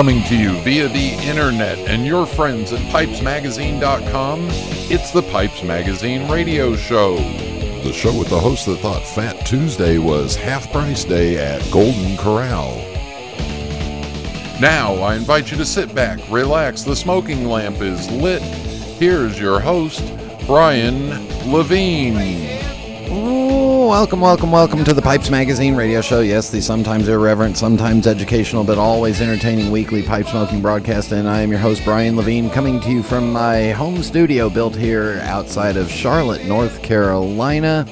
Coming to you via the internet and your friends at pipesmagazine.com, it's the Pipes Magazine radio show. The show with the host that thought Fat Tuesday was half price day at Golden Corral. Now, I invite you to sit back, relax, the smoking lamp is lit. Here's your host, Brian Levine. Welcome, welcome, welcome to the Pipes Magazine radio show. Yes, the sometimes irreverent, sometimes educational, but always entertaining weekly pipe smoking broadcast. And I am your host, Brian Levine, coming to you from my home studio built here outside of Charlotte, North Carolina.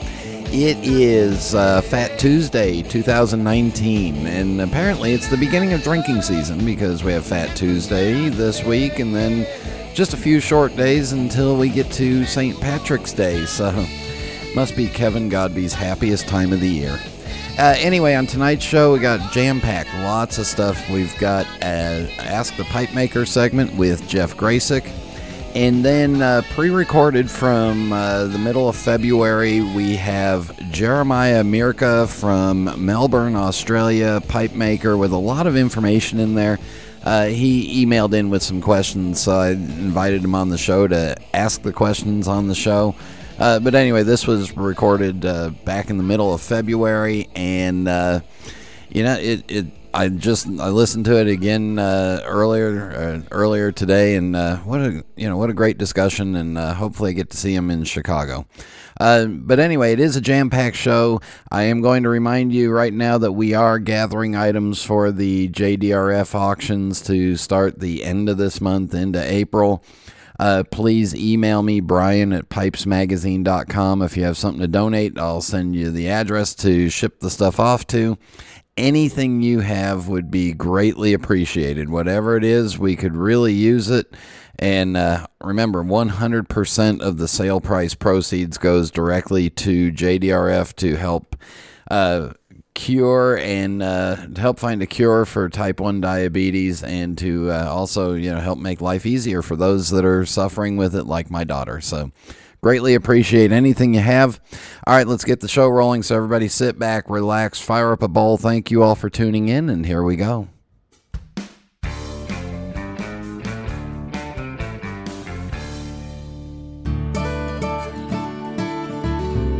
It is uh, Fat Tuesday 2019, and apparently it's the beginning of drinking season because we have Fat Tuesday this week, and then just a few short days until we get to St. Patrick's Day. So. Must be Kevin Godbee's happiest time of the year. Uh, anyway, on tonight's show, we got jam packed, lots of stuff. We've got uh, Ask the Pipe Maker segment with Jeff Gracik. And then uh, pre recorded from uh, the middle of February, we have Jeremiah Mierke from Melbourne, Australia, pipe maker, with a lot of information in there. Uh, he emailed in with some questions, so I invited him on the show to ask the questions on the show. Uh, but anyway, this was recorded uh, back in the middle of February, and uh, you know, it, it. I just I listened to it again uh, earlier uh, earlier today, and uh, what a you know what a great discussion, and hopefully I get to see him in Chicago. but anyway, it is a jam-packed show. I am going to remind you right now that we are gathering items for the JDRF auctions to start the end of this month into April. Uh, please email me, Brian at pipesmagazine.com. If you have something to donate, I'll send you the address to ship the stuff off to. Anything you have would be greatly appreciated. Whatever it is, we could really use it. And uh, remember, 100% of the sale price proceeds goes directly to JDRF to help uh, cure and uh, help find a cure for type 1 diabetes and to uh, also you know help make life easier for those that are suffering with it like my daughter. So greatly appreciate anything you have. All right let's get the show rolling. So everybody sit back relax fire up a bowl. Thank you all for tuning in and here we go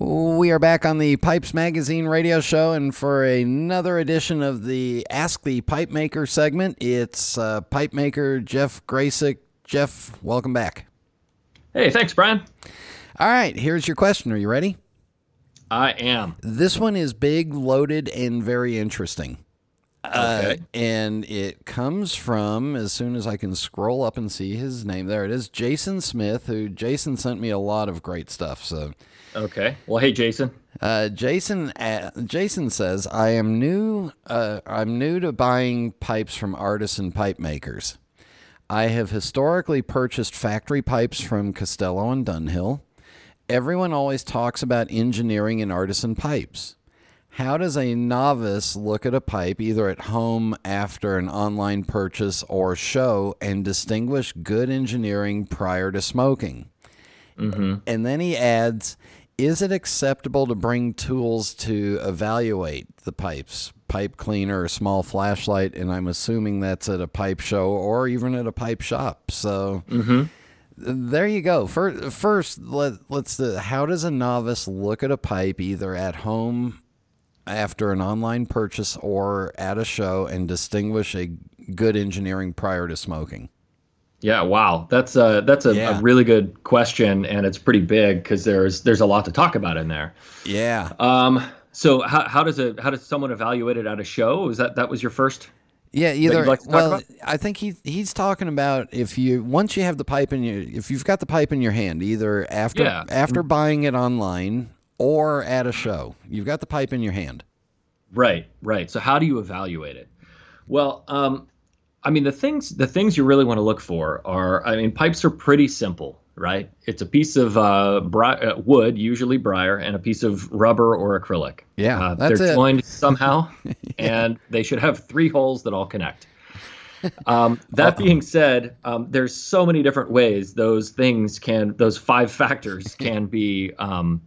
We are back on the Pipes Magazine radio show, and for another edition of the Ask the Pipe Maker segment, it's uh, pipe maker Jeff Gracik. Jeff, welcome back. Hey, thanks, Brian. All right, here's your question. Are you ready? I am. This one is big, loaded, and very interesting. Okay. Uh, and it comes from as soon as I can scroll up and see his name. There it is, Jason Smith. Who Jason sent me a lot of great stuff. So Okay. Well, hey, Jason. Uh, Jason. Uh, Jason says, "I am new. Uh, I'm new to buying pipes from artisan pipe makers. I have historically purchased factory pipes from Castello and Dunhill. Everyone always talks about engineering and artisan pipes." How does a novice look at a pipe either at home after an online purchase or show and distinguish good engineering prior to smoking? Mm-hmm. And then he adds, is it acceptable to bring tools to evaluate the pipes? Pipe cleaner, a small flashlight, and I'm assuming that's at a pipe show or even at a pipe shop. So mm-hmm. there you go. First, first let, let's. Uh, how does a novice look at a pipe either at home after an online purchase or at a show and distinguish a good engineering prior to smoking? Yeah, wow, that's a that's a, yeah. a really good question, and it's pretty big because there's there's a lot to talk about in there. Yeah. Um. So how how does a how does someone evaluate it at a show? Is that that was your first? Yeah, either. Like well? I think he he's talking about if you once you have the pipe in your if you've got the pipe in your hand, either after yeah. after buying it online or at a show, you've got the pipe in your hand. Right, right. So how do you evaluate it? Well, um, I mean the things the things you really want to look for are I mean pipes are pretty simple, right? It's a piece of uh, bri- uh, wood, usually briar, and a piece of rubber or acrylic. Yeah, uh, that's they're it. joined somehow, yeah. and they should have three holes that all connect. Um, that being said, um, there's so many different ways those things can, those five factors can be um,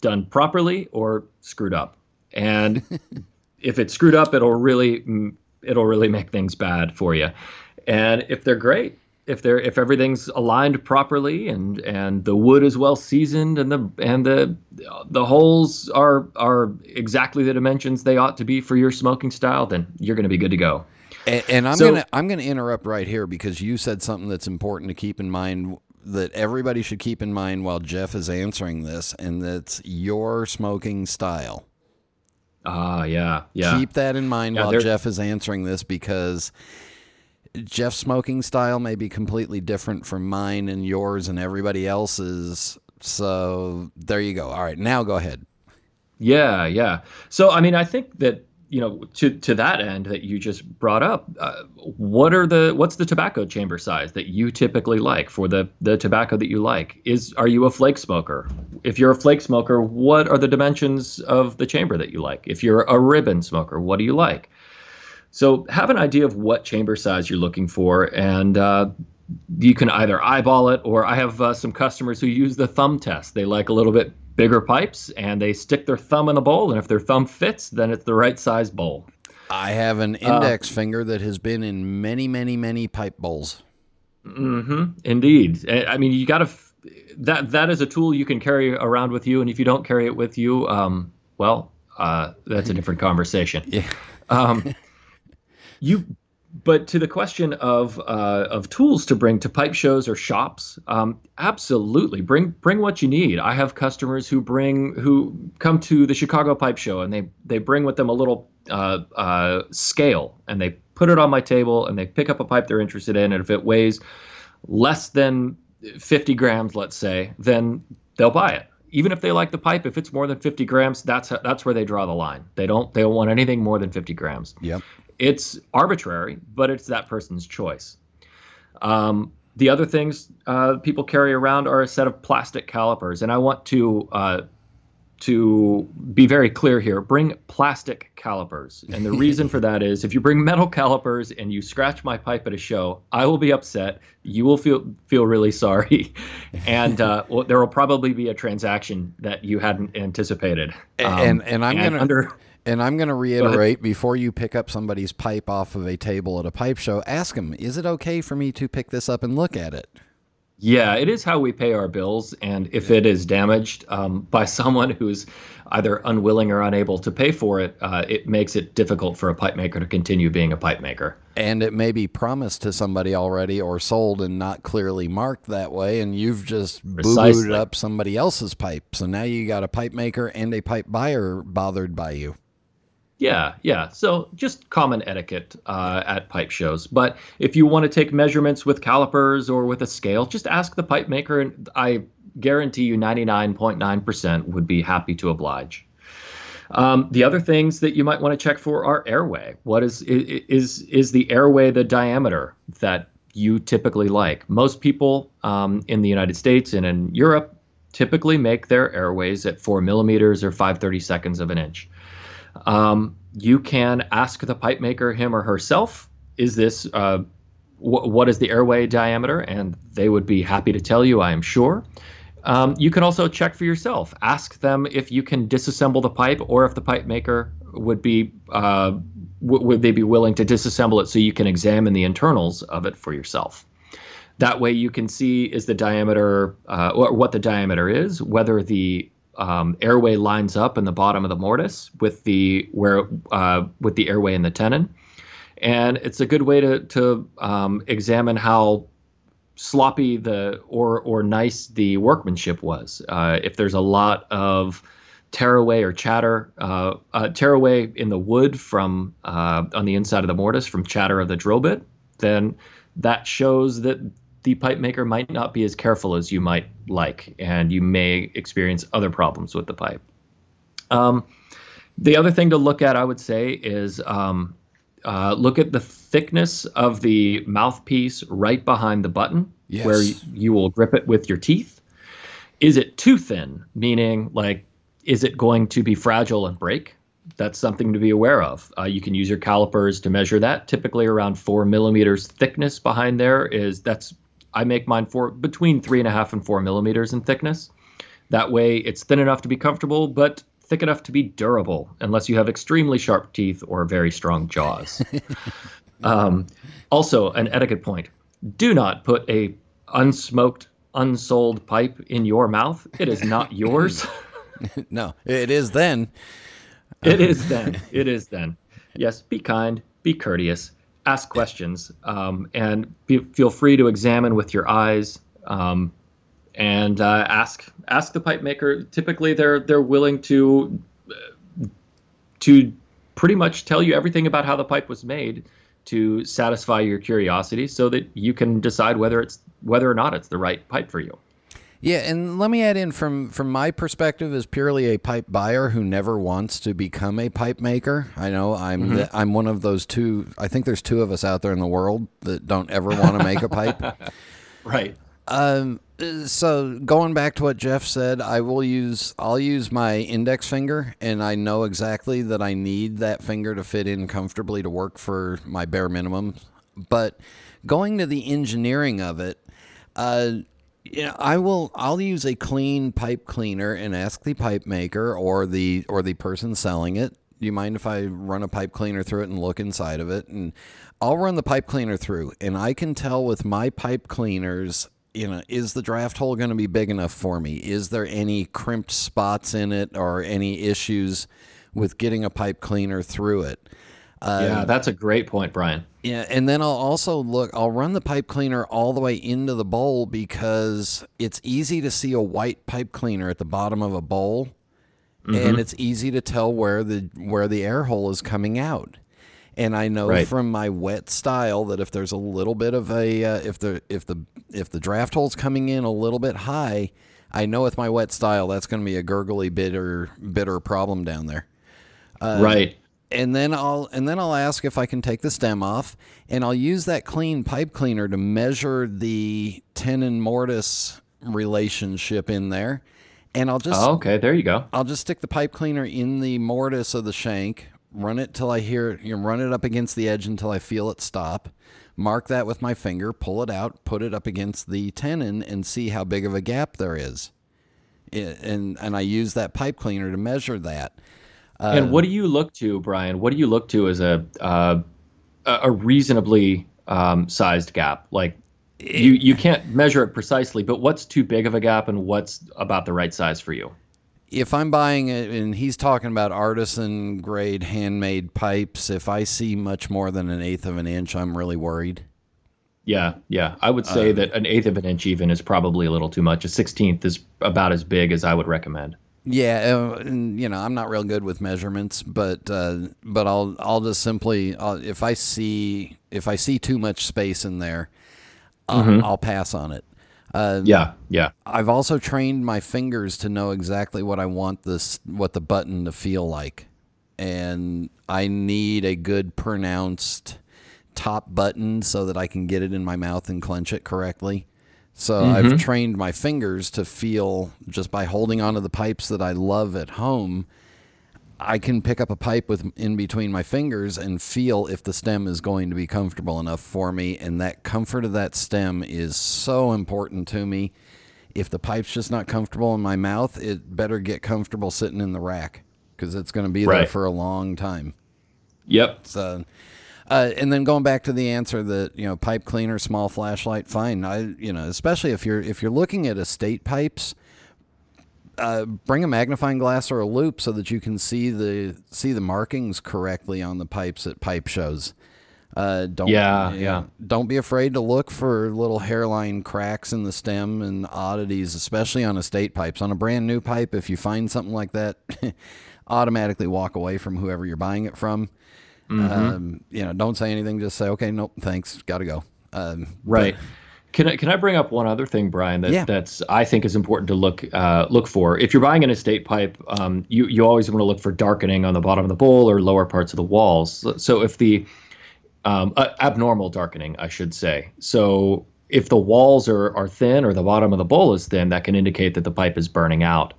done properly or screwed up. And if it's screwed up, it'll really, it'll really make things bad for you. And if they're great, if they're if everything's aligned properly and and the wood is well seasoned and the and the the holes are are exactly the dimensions they ought to be for your smoking style, then you're going to be good to go. And, and I'm so, gonna I'm gonna interrupt right here because you said something that's important to keep in mind that everybody should keep in mind while Jeff is answering this, and that's your smoking style. Ah, yeah, yeah. Keep that in mind yeah, while Jeff is answering this because Jeff's smoking style may be completely different from mine and yours and everybody else's. So there you go. All right, now go ahead. Yeah, yeah. So I mean, I think that you know to to that end that you just brought up uh, what are the what's the tobacco chamber size that you typically like for the the tobacco that you like? Is are you a flake smoker? If you're a flake smoker what are the dimensions of the chamber that you like? If you're a ribbon smoker what do you like? So have an idea of what chamber size you're looking for and uh, you can either eyeball it or i have uh, some customers who use the thumb test. They like a little bit bigger pipes and they stick their thumb in the bowl and if their thumb fits then it's the right size bowl. I have an uh, index uh, finger that has been in many many many pipe bowls. Mm-hmm. Indeed. I mean you gotta that that is a tool you can carry around with you and if you don't carry it with you um, well uh, that's a different conversation. Yeah. Um, you but to the question of uh, of tools to bring to pipe shows or shops, um, absolutely bring bring what you need. I have customers who bring who come to the Chicago Pipe Show and they they bring with them a little uh, uh, scale and they put it on my table and they pick up a pipe they're interested in and if it weighs less than 50 grams, let's say, then they'll buy it. Even if they like the pipe, if it's more than 50 grams, that's that's where they draw the line. They don't they don't want anything more than 50 grams. Yep it's arbitrary, but it's that person's choice. Um, the other things uh, people carry around are a set of plastic calipers, and I want to uh, to be very clear here. Bring plastic calipers, and the reason for that is if you bring metal calipers and you scratch my pipe at a show, I will be upset. You will feel feel really sorry, and uh, well, there will probably be a transaction that you hadn't anticipated. Um, and and I'm and gonna under and I'm going to reiterate before you pick up somebody's pipe off of a table at a pipe show, ask them, is it okay for me to pick this up and look at it? Yeah, it is how we pay our bills. And if it is damaged um, by someone who's either unwilling or unable to pay for it, uh, it makes it difficult for a pipe maker to continue being a pipe maker. And it may be promised to somebody already or sold and not clearly marked that way. And you've just boo booed up somebody else's pipe. So now you got a pipe maker and a pipe buyer bothered by you. Yeah, yeah. So just common etiquette uh, at pipe shows. But if you want to take measurements with calipers or with a scale, just ask the pipe maker, and I guarantee you 99.9% would be happy to oblige. Um, the other things that you might want to check for are airway. What is is is the airway the diameter that you typically like? Most people um, in the United States and in Europe typically make their airways at four millimeters or 530 seconds of an inch. Um, you can ask the pipe maker, him or herself, is this uh, wh- what is the airway diameter? And they would be happy to tell you, I am sure. Um, you can also check for yourself. Ask them if you can disassemble the pipe, or if the pipe maker would be uh, w- would they be willing to disassemble it so you can examine the internals of it for yourself. That way, you can see is the diameter uh, or what the diameter is, whether the um, airway lines up in the bottom of the mortise with the where uh, with the airway in the tenon, and it's a good way to to um, examine how sloppy the or or nice the workmanship was. Uh, if there's a lot of tearaway or chatter, uh, uh, tearaway in the wood from uh, on the inside of the mortise from chatter of the drill bit, then that shows that the pipe maker might not be as careful as you might like, and you may experience other problems with the pipe. Um, The other thing to look at, I would say, is um, uh, look at the thickness of the mouthpiece right behind the button, Yes. where you will grip it with your teeth. Is it too thin? Meaning, like, is it going to be fragile and break? That's something to be aware of. Uh, you can use your calipers to measure that. Typically, around four millimeters thickness behind there is that's. I make mine for between three and a half and four millimeters in thickness. That way, it's thin enough to be comfortable, but thick enough to be durable, unless you have extremely sharp teeth or very strong jaws. um, also, an etiquette point: do not put a unsmoked, unsold pipe in your mouth. It is not yours. No, it is then. it is then. It is then. Yes, be kind, be courteous, ask questions, um, and be, feel free to examine with your eyes. Um, and uh, ask ask the pipe maker. Typically, they're they're willing to to pretty much tell you everything about how the pipe was made to satisfy your curiosity, so that you can decide whether it's whether or not it's the right pipe for you. Yeah, and let me add in from from my perspective as purely a pipe buyer who never wants to become a pipe maker. I know I'm the, I'm one of those two. I think there's two of us out there in the world that don't ever want to make a pipe. Right. Um, so going back to what Jeff said, I will use I'll use my index finger, and I know exactly that I need that finger to fit in comfortably to work for my bare minimum. But going to the engineering of it, uh, know, I will I'll use a clean pipe cleaner and ask the pipe maker or the or the person selling it. Do you mind if I run a pipe cleaner through it and look inside of it? And I'll run the pipe cleaner through, and I can tell with my pipe cleaners, you know, is the draft hole going to be big enough for me? Is there any crimped spots in it or any issues with getting a pipe cleaner through it? yeah, um, that's a great point, Brian. Yeah, and then I'll also look, I'll run the pipe cleaner all the way into the bowl because it's easy to see a white pipe cleaner at the bottom of a bowl and it's easy to tell where the where the air hole is coming out. And I know Right. from my wet style that if there's a little bit of a uh, if the if the if the draft hole's coming in a little bit high, I know with my wet style that's going to be a gurgly bitter bitter problem down there right. And then I'll and then I'll ask if I can take the stem off, and I'll use that clean pipe cleaner to measure the tenon mortise relationship in there, and I'll just Oh, okay, there you go. I'll just stick the pipe cleaner in the mortise of the shank, run it till I hear you know, run it up against the edge until I feel it stop. Mark that with my finger, pull it out, put it up against the tenon, and see how big of a gap there is. And and I use that pipe cleaner to measure that. And what do you look to, Brian? What do you look to as a uh, a reasonably um, sized gap? Like you you can't measure it precisely, but what's too big of a gap, and what's about the right size for you? if I'm buying it, and he's talking about artisan grade handmade pipes, if I see much more than an eighth of an inch, I'm really worried. Yeah, yeah. I would say that an eighth of an inch even is probably a little too much. A sixteenth is about as big as I would recommend. Yeah, uh, and you know I'm not real good with measurements, but uh, but I'll I'll just simply I'll, if I see if I see too much space in there, I'll, I'll pass on it. Uh, Yeah, yeah. I've also trained my fingers to know exactly what I want this what the button to feel like. And I need a good pronounced top button so that I can get it in my mouth and clench it correctly. So I've mm-hmm. trained my fingers to feel just by holding onto the pipes that I love at home. I can pick up a pipe with in between my fingers and feel if the stem is going to be comfortable enough for me and that comfort of that stem is so important to me. If the pipe's just not comfortable in my mouth, it better get comfortable sitting in the rack cuz it's going to be there for a long time. Yep. So, uh, and then going back to the answer that you know, pipe cleaner, small flashlight, fine. I you know, especially if you're if you're looking at estate pipes, uh, bring a magnifying glass or a loop so that you can see the see the markings correctly on the pipes at pipe shows. Uh, don't Yeah, you yeah. know, don't be afraid to look for little hairline cracks in the stem and oddities, especially on estate pipes. On a brand new pipe, if you find something like that, automatically walk away from whoever you're buying it from. Mm-hmm. Um, you know, don't say anything. Just say, okay, nope, thanks, got to go. Um, Right. Can I, can I bring up one other thing, Brian? That Yeah. that's I think is important to look uh, look for. If you're buying an estate pipe, um, you you always want to look for darkening on the bottom of the bowl or lower parts of the walls. So- So if the um, uh, abnormal darkening, I should say. So if the walls are are thin or the bottom of the bowl is thin, that can indicate that the pipe is burning out.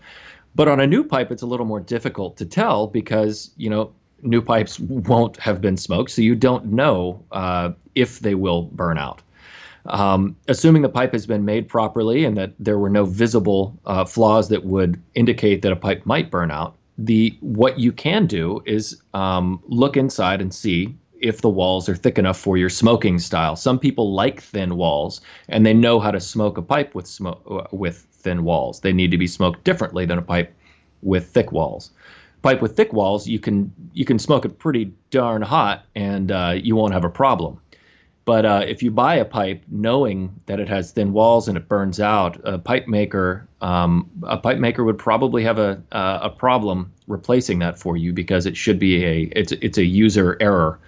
But on a new pipe, it's a little more difficult to tell because you know new pipes won't have been smoked, so you don't know uh, if they will burn out. Um, assuming the pipe has been made properly and that there were no visible uh, flaws that would indicate that a pipe might burn out, the what you can do is um, look inside and see if the walls are thick enough for your smoking style. Some people like thin walls and they know how to smoke a pipe with smoke uh, with thin walls. They need to be smoked differently than a pipe with thick walls. Pipe with thick walls, you can you can smoke it pretty darn hot and uh, you won't have a problem. But uh, if you buy a pipe knowing that it has thin walls and it burns out, a pipe maker um, a pipe maker would probably have a uh, a problem replacing that for you because it should be a it's it's a user error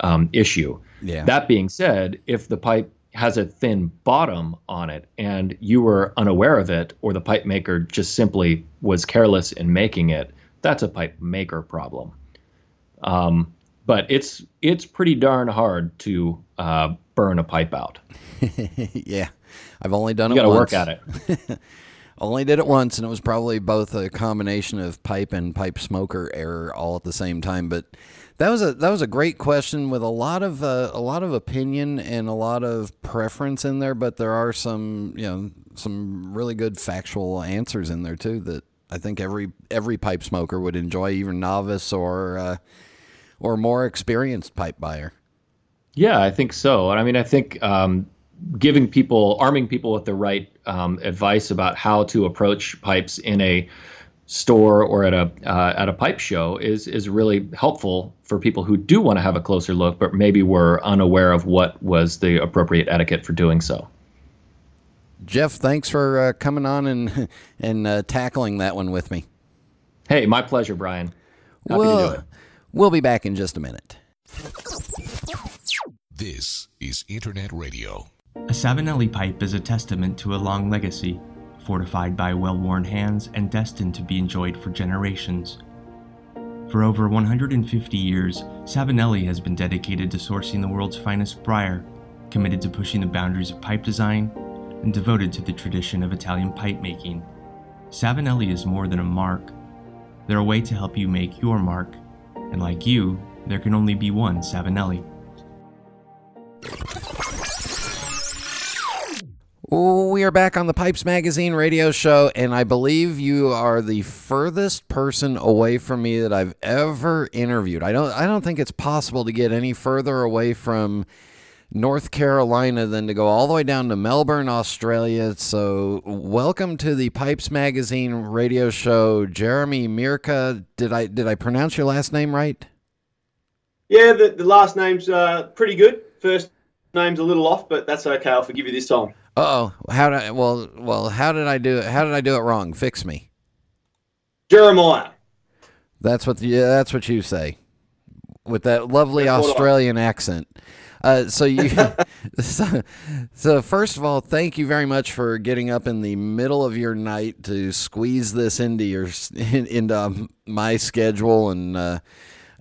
um, issue. Yeah. That being said, if the pipe has a thin bottom on it and you were unaware of it, or the pipe maker just simply was careless in making it, that's a pipe maker problem. Um, but it's it's pretty darn hard to uh, burn a pipe out. yeah, I've only done You it got to work at it. Only did it once, and it was probably both a combination of pipe and pipe smoker error all at the same time. But that was a that was a great question with a lot of uh, a lot of opinion and a lot of preference in there. But there are some you know some really good factual answers in there too that I think every every pipe smoker would enjoy, even novice or uh, or more experienced pipe buyer. Yeah, I think so. And I mean, I think um, giving people, arming people with the right um, advice about how to approach pipes in a store or at a uh, at a pipe show is is really helpful for people who do want to have a closer look, but maybe were unaware of what was the appropriate etiquette for doing so. Jeff, thanks for uh, coming on and and uh, tackling that one with me. Hey, my pleasure, Brian. Happy we'll, to do it. We'll be back in just a minute. This is Internet Radio. A Savinelli pipe is a testament to a long legacy, fortified by well worn hands and destined to be enjoyed for generations. For over 150 years, Savinelli has been dedicated to sourcing the world's finest briar, committed to pushing the boundaries of pipe design, and devoted to the tradition of Italian pipe making. Savinelli is more than a mark. They're a way to help you make your mark, and like you, there can only be one Savinelli. We are back on the Pipes Magazine radio show, and I believe you are the furthest person away from me that I've ever interviewed. I don't, I don't think it's possible to get any further away from North Carolina than to go all the way down to Melbourne, Australia. So, welcome to the Pipes Magazine radio show, Jeremy Mierke. Did I, did I pronounce your last name right? Yeah, the, the last name's uh, pretty good. First name's a little off, but that's okay. I'll forgive you this time. Oh, how did I, well, well, how did I do it? How did I do it wrong? Fix me. Jeremiah. That's what yeah, that's what you say with that lovely That's Australian accent. Uh, so you, so, so first of all, thank you very much for getting up in the middle of your night to squeeze this into your in, into um, my schedule and uh,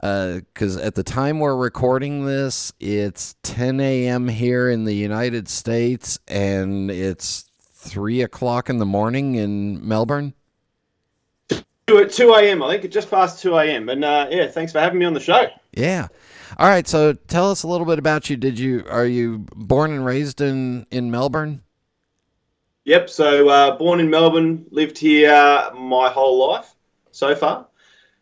uh, because at the time we're recording this, it's 10 a.m. here in the United States and it's three o'clock in the morning in Melbourne. 2, at 2 a.m., I think. Just past 2 a.m. And uh, yeah, thanks for having me on the show. Yeah. All right. So tell us a little bit about you. Did you are you born and raised in in Melbourne? Yep, so uh, born in Melbourne, lived here my whole life so far.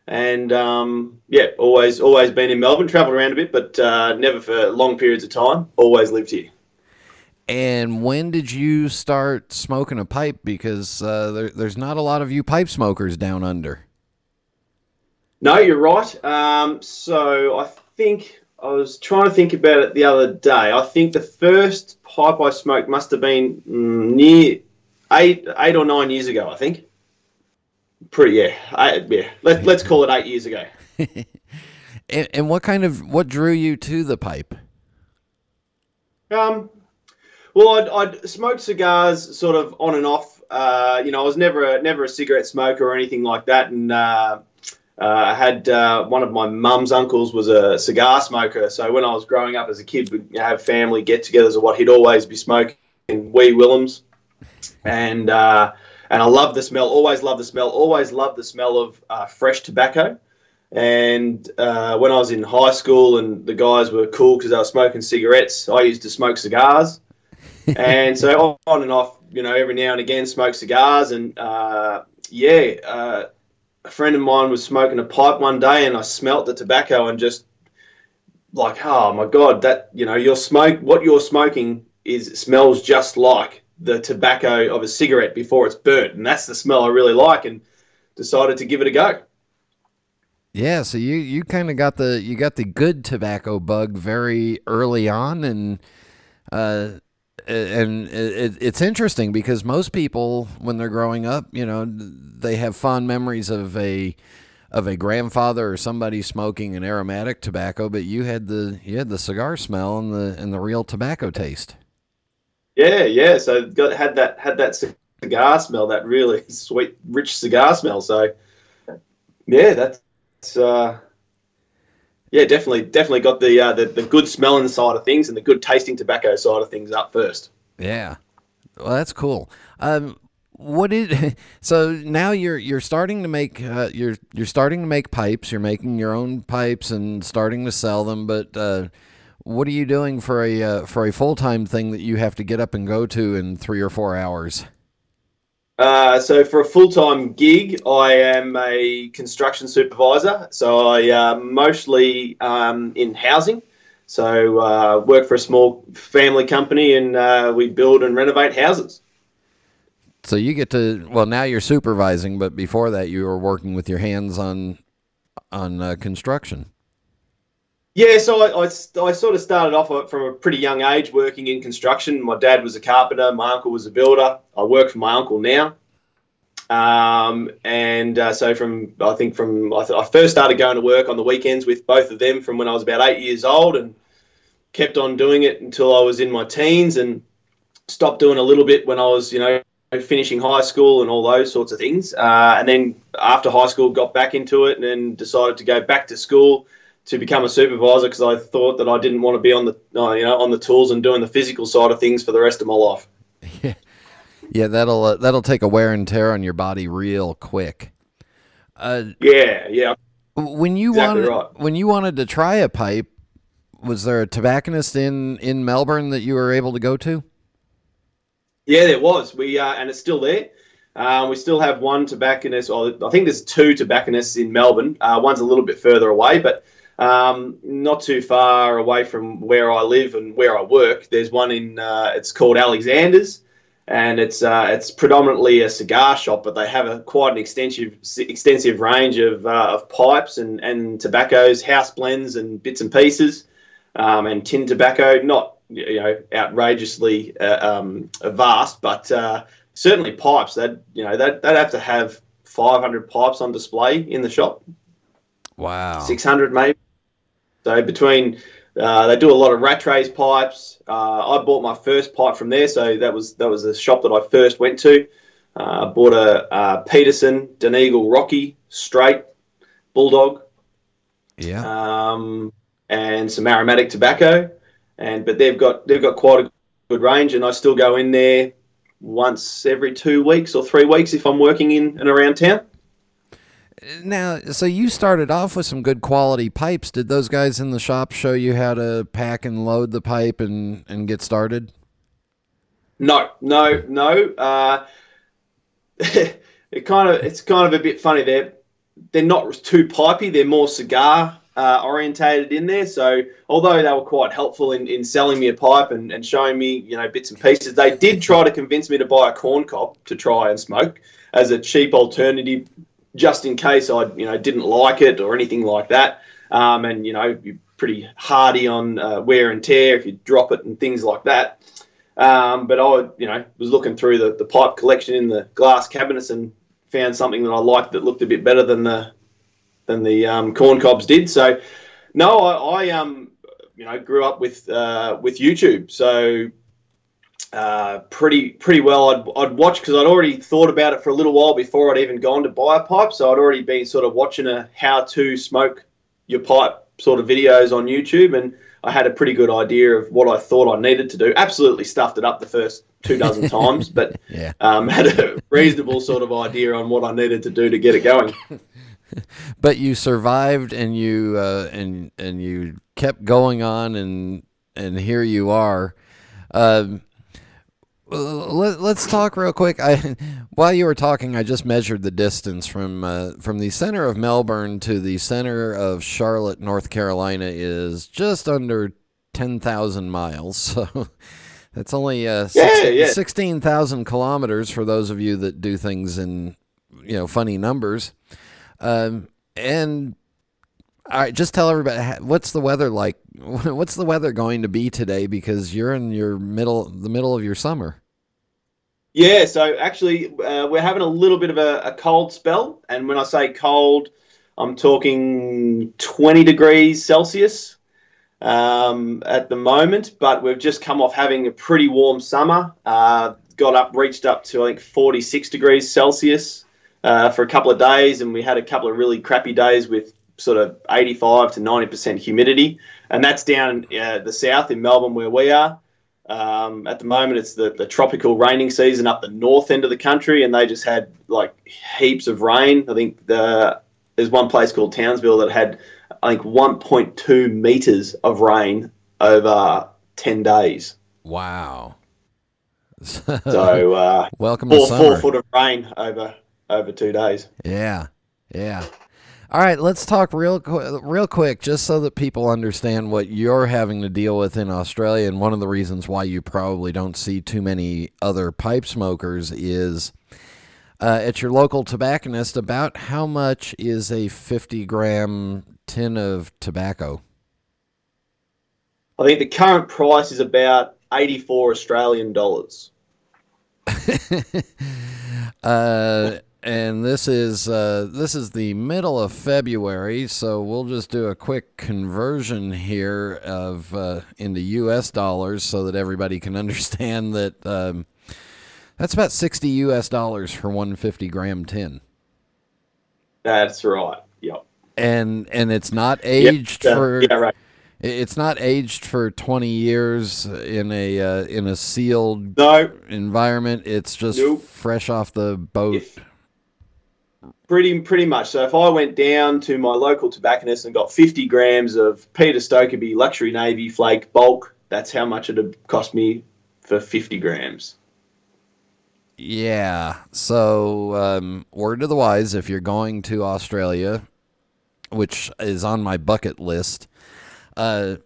And um, yeah, always always been in Melbourne, travelled around a bit, but uh, never for long periods of time. Always lived here. And when did you start smoking a pipe? Because uh, there, there's not a lot of you pipe smokers down under. No, you're right. Um, so I think I was trying to think about it the other day. I think the first pipe I smoked must have been mm, near eight, eight or nine years ago. I think. Pretty yeah, eight, yeah. Let, let's call it eight years ago. And, and what kind of what drew you to the pipe? Um, Well, I'd, I'd smoked cigars sort of on and off. Uh, you know, I was never a, never a cigarette smoker or anything like that, and uh, uh, I had uh, one of my mum's uncles was a cigar smoker. So when I was growing up as a kid, we'd have family get-togethers of what he'd always be smoking wee Willems, and uh, and I love the smell. Always love the smell. Always love the smell of uh, fresh tobacco. And uh, when I was in high school and the guys were cool because they were smoking cigarettes, I used to smoke cigars. And so on and off, you know, every now and again, smoke cigars. And uh, yeah, uh, a friend of mine was smoking a pipe one day, and I smelt the tobacco and just like, oh my god, that you know, your smoke, what you're smoking is smells just like the tobacco of a cigarette before it's burnt, and that's the smell I really like, and decided to give it a go. Yeah, so you you kind of got the you got the good tobacco bug very early on, and uh, and it, it's interesting because most people when they're growing up, you know, they have fond memories of a of a grandfather or somebody smoking an aromatic tobacco, but you had the you had the cigar smell and the and the real tobacco taste. Yeah, yeah. So got had that had that cigar smell, that really sweet, rich cigar smell. So yeah, that's uh, yeah, definitely, definitely got the, uh, the the good smelling side of things and the good tasting tobacco side of things up first. Yeah, well, that's cool. Um, what did so now you're you're starting to make uh, you're you're starting to make pipes. You're making your own pipes and starting to sell them, but. Uh, what are you doing for a uh, for a full time thing that you have to get up and go to in three or four hours? Uh, so for a full time gig, I am a construction supervisor. So I uh, mostly um, in housing. So uh, work for a small family company, and uh, we build and renovate houses. So you get to well now you're supervising, but before that you were working with your hands on on uh, construction. Yeah, so I, I, I, sort of started off from a pretty young age working in construction. My dad was a carpenter, my uncle was a builder. I work for my uncle now. Um, and uh, so from, I think from, I, th- I, first started going to work on the weekends with both of them from when I was about eight years old and kept on doing it until I was in my teens and stopped doing a little bit when I was, you know, finishing high school and all those sorts of things. Uh, and then after high school, got back into it and then decided to go back to school to become a supervisor because I thought that I didn't want to be on the uh, you know on the tools and doing the physical side of things for the rest of my life. Yeah, yeah, that'll uh, that'll take a wear and tear on your body real quick. Uh, yeah, yeah. When you exactly wanted right. when you wanted to try a pipe, was there a tobacconist in in Melbourne that you were able to go to? Yeah, there was. We uh, and it's still there. Um, we still have one tobacconist, or I think there's two tobacconists in Melbourne. Uh, one's a little bit further away, but um, not too far away from where I live and where I work. There's one in uh, it's called Alexander's, and it's uh, it's predominantly a cigar shop, but they have a quite an extensive extensive range of, uh, of pipes and, and tobaccos, house blends and bits and pieces, um, and tin tobacco. Not you know outrageously uh, um, vast, but uh, certainly pipes. That you know that they'd have to have 500 pipes on display in the shop. Wow. 600 maybe. So between uh, they do a lot of Rattray's pipes. Uh, I bought my first pipe from there, so that was that was the shop that I first went to. Uh, bought a uh, Peterson Donegal Rocky straight Bulldog. Yeah. Um, and some aromatic tobacco, and but they've got they've got quite a good range, and I still go in there once every two weeks or three weeks if I'm working in and around town. Now, so you started off with some good quality pipes. Did those guys in the shop show you how to pack and load the pipe and, and get started? No, no, no. Uh, it kind of it's kind of a bit funny. They're they're not too pipey. They're more cigar uh, orientated in there. So although they were quite helpful in, in selling me a pipe and, and showing me you know bits and pieces, they did try to convince me to buy a corn cob to try and smoke as a cheap alternative just in case I you know didn't like it or anything like that. Um, and you know you're pretty hardy on uh, wear and tear if you drop it and things like that. Um, but I you know was looking through the, the pipe collection in the glass cabinets and found something that I liked that looked a bit better than the than the um, corn cobs did. So no, I, I um you know grew up with uh, with YouTube. So uh, pretty pretty well. I'd, I'd watch because I'd already thought about it for a little while before I'd even gone to buy a pipe. So I'd already been sort of watching a how to smoke your pipe sort of videos on YouTube, and I had a pretty good idea of what I thought I needed to do. Absolutely stuffed it up the first two dozen times, but Yeah. um, had a reasonable sort of idea on what I needed to do to get it going. but you survived and you uh, and and you kept going on and and here you are. Um, let, let's talk real quick. I while you were talking, I just measured the distance from uh, from the center of Melbourne to the center of Charlotte, North Carolina, is just under ten thousand miles. So. That's only uh, Yeah, yeah. sixteen thousand kilometers for those of you that do things in you know funny numbers. Um, and all right, just tell everybody what's the weather like. What's the weather going to be today? Because you're in your middle, the middle of your summer. Yeah, so actually, uh, we're having a little bit of a, a cold spell, and when I say cold, I'm talking 20 degrees Celsius um, at the moment. But we've just come off having a pretty warm summer. Uh, got up, reached up to I think 46 degrees Celsius uh, for a couple of days, and we had a couple of really crappy days with sort of 85 to 90 percent humidity, and that's down uh, the south in Melbourne where we are. Um, at the moment, it's the, the tropical raining season up the north end of the country, and they just had like heaps of rain. I think the, there's one place called Townsville that had, I think, 1.2 meters of rain over 10 days. Wow. So uh, welcome to summer. four foot of rain over over two days. Yeah, yeah. All right, let's talk real qu- real quick, just so that people understand what you're having to deal with in Australia. And one of the reasons why you probably don't see too many other pipe smokers is uh, at your local tobacconist. About how much is a 50 gram tin of tobacco? I think the current price is about 84 Australian dollars. Uh, and this is uh, this is the middle of February, so we'll just do a quick conversion here of uh, into U.S. dollars so that everybody can understand that um, that's about sixty U.S. dollars for one fifty gram tin, That's right. Yep. and and it's not aged uh, for yeah, right. it's not aged for twenty years in a uh, in a sealed No, environment. It's just Nope. fresh off the boat. If- Pretty pretty much. So if I went down to my local tobacconist and got 50 grams of Peter Stokkebye Luxury Navy Flake bulk, that's how much it'd cost me for 50 grams. Yeah. So, um, word to the wise, if you're going to Australia, which is on my bucket list, uh,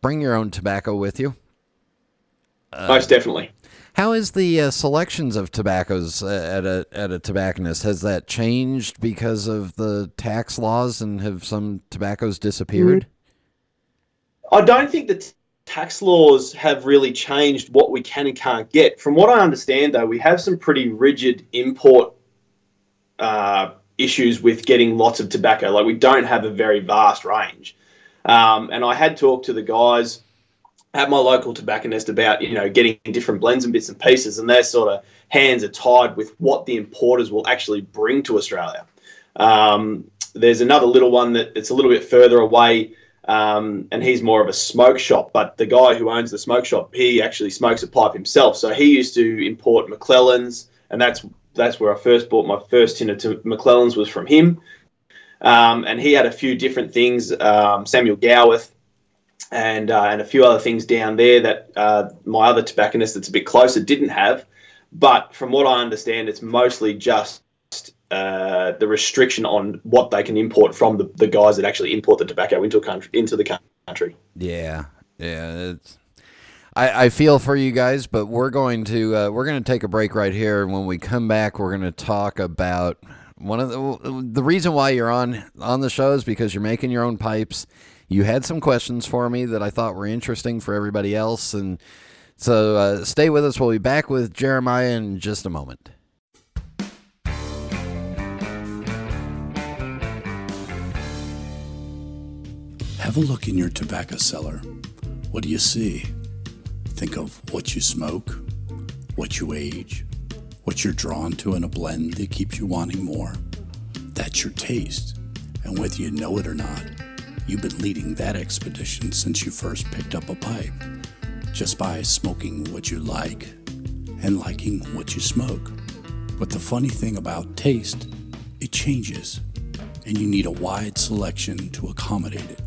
bring your own tobacco with you. Most definitely. How is the uh, selections of tobaccos uh, at a at a tobacconist? Has that changed because of the tax laws, and have some tobaccos disappeared? I don't think the t- tax laws have really changed what we can and can't get. From what I understand, though, we have some pretty rigid import uh, issues with getting lots of tobacco. Like we don't have a very vast range. Um, and I had talked to the guys at my local tobacconist about you know getting different blends and bits and pieces, and their sort of hands are tied with what the importers will actually bring to Australia. Um, there's another little one that it's a little bit further away, um, and he's more of a smoke shop. But the guy who owns the smoke shop, he actually smokes a pipe himself. So he used to import McClelland's, and that's that's where I first bought my first tin of McClelland's was from him. Um, and he had a few different things, um, Samuel Gawith, and uh, and a few other things down there that uh, my other tobacconist that's a bit closer didn't have. But from what I understand, it's mostly just uh, the restriction on what they can import from the, the guys that actually import the tobacco into country into the country. Yeah, yeah. I, I feel for you guys, but we're going to uh, we're going to take a break right here. And when we come back, we're going to talk about one of the the reason why you're on on the show is because you're making your own pipes. You had some questions for me that I thought were interesting for everybody else, and so uh, stay with us. We'll be back with Jeremiah in just a moment. Have a look in your tobacco cellar. What do you see? Think of what you smoke, what you age, what you're drawn to in a blend that keeps you wanting more. That's your taste. And whether you know it or not, you've been leading that expedition since you first picked up a pipe. Just by smoking what you like and liking what you smoke. But the funny thing about taste, it changes, and you need a wide selection to accommodate it.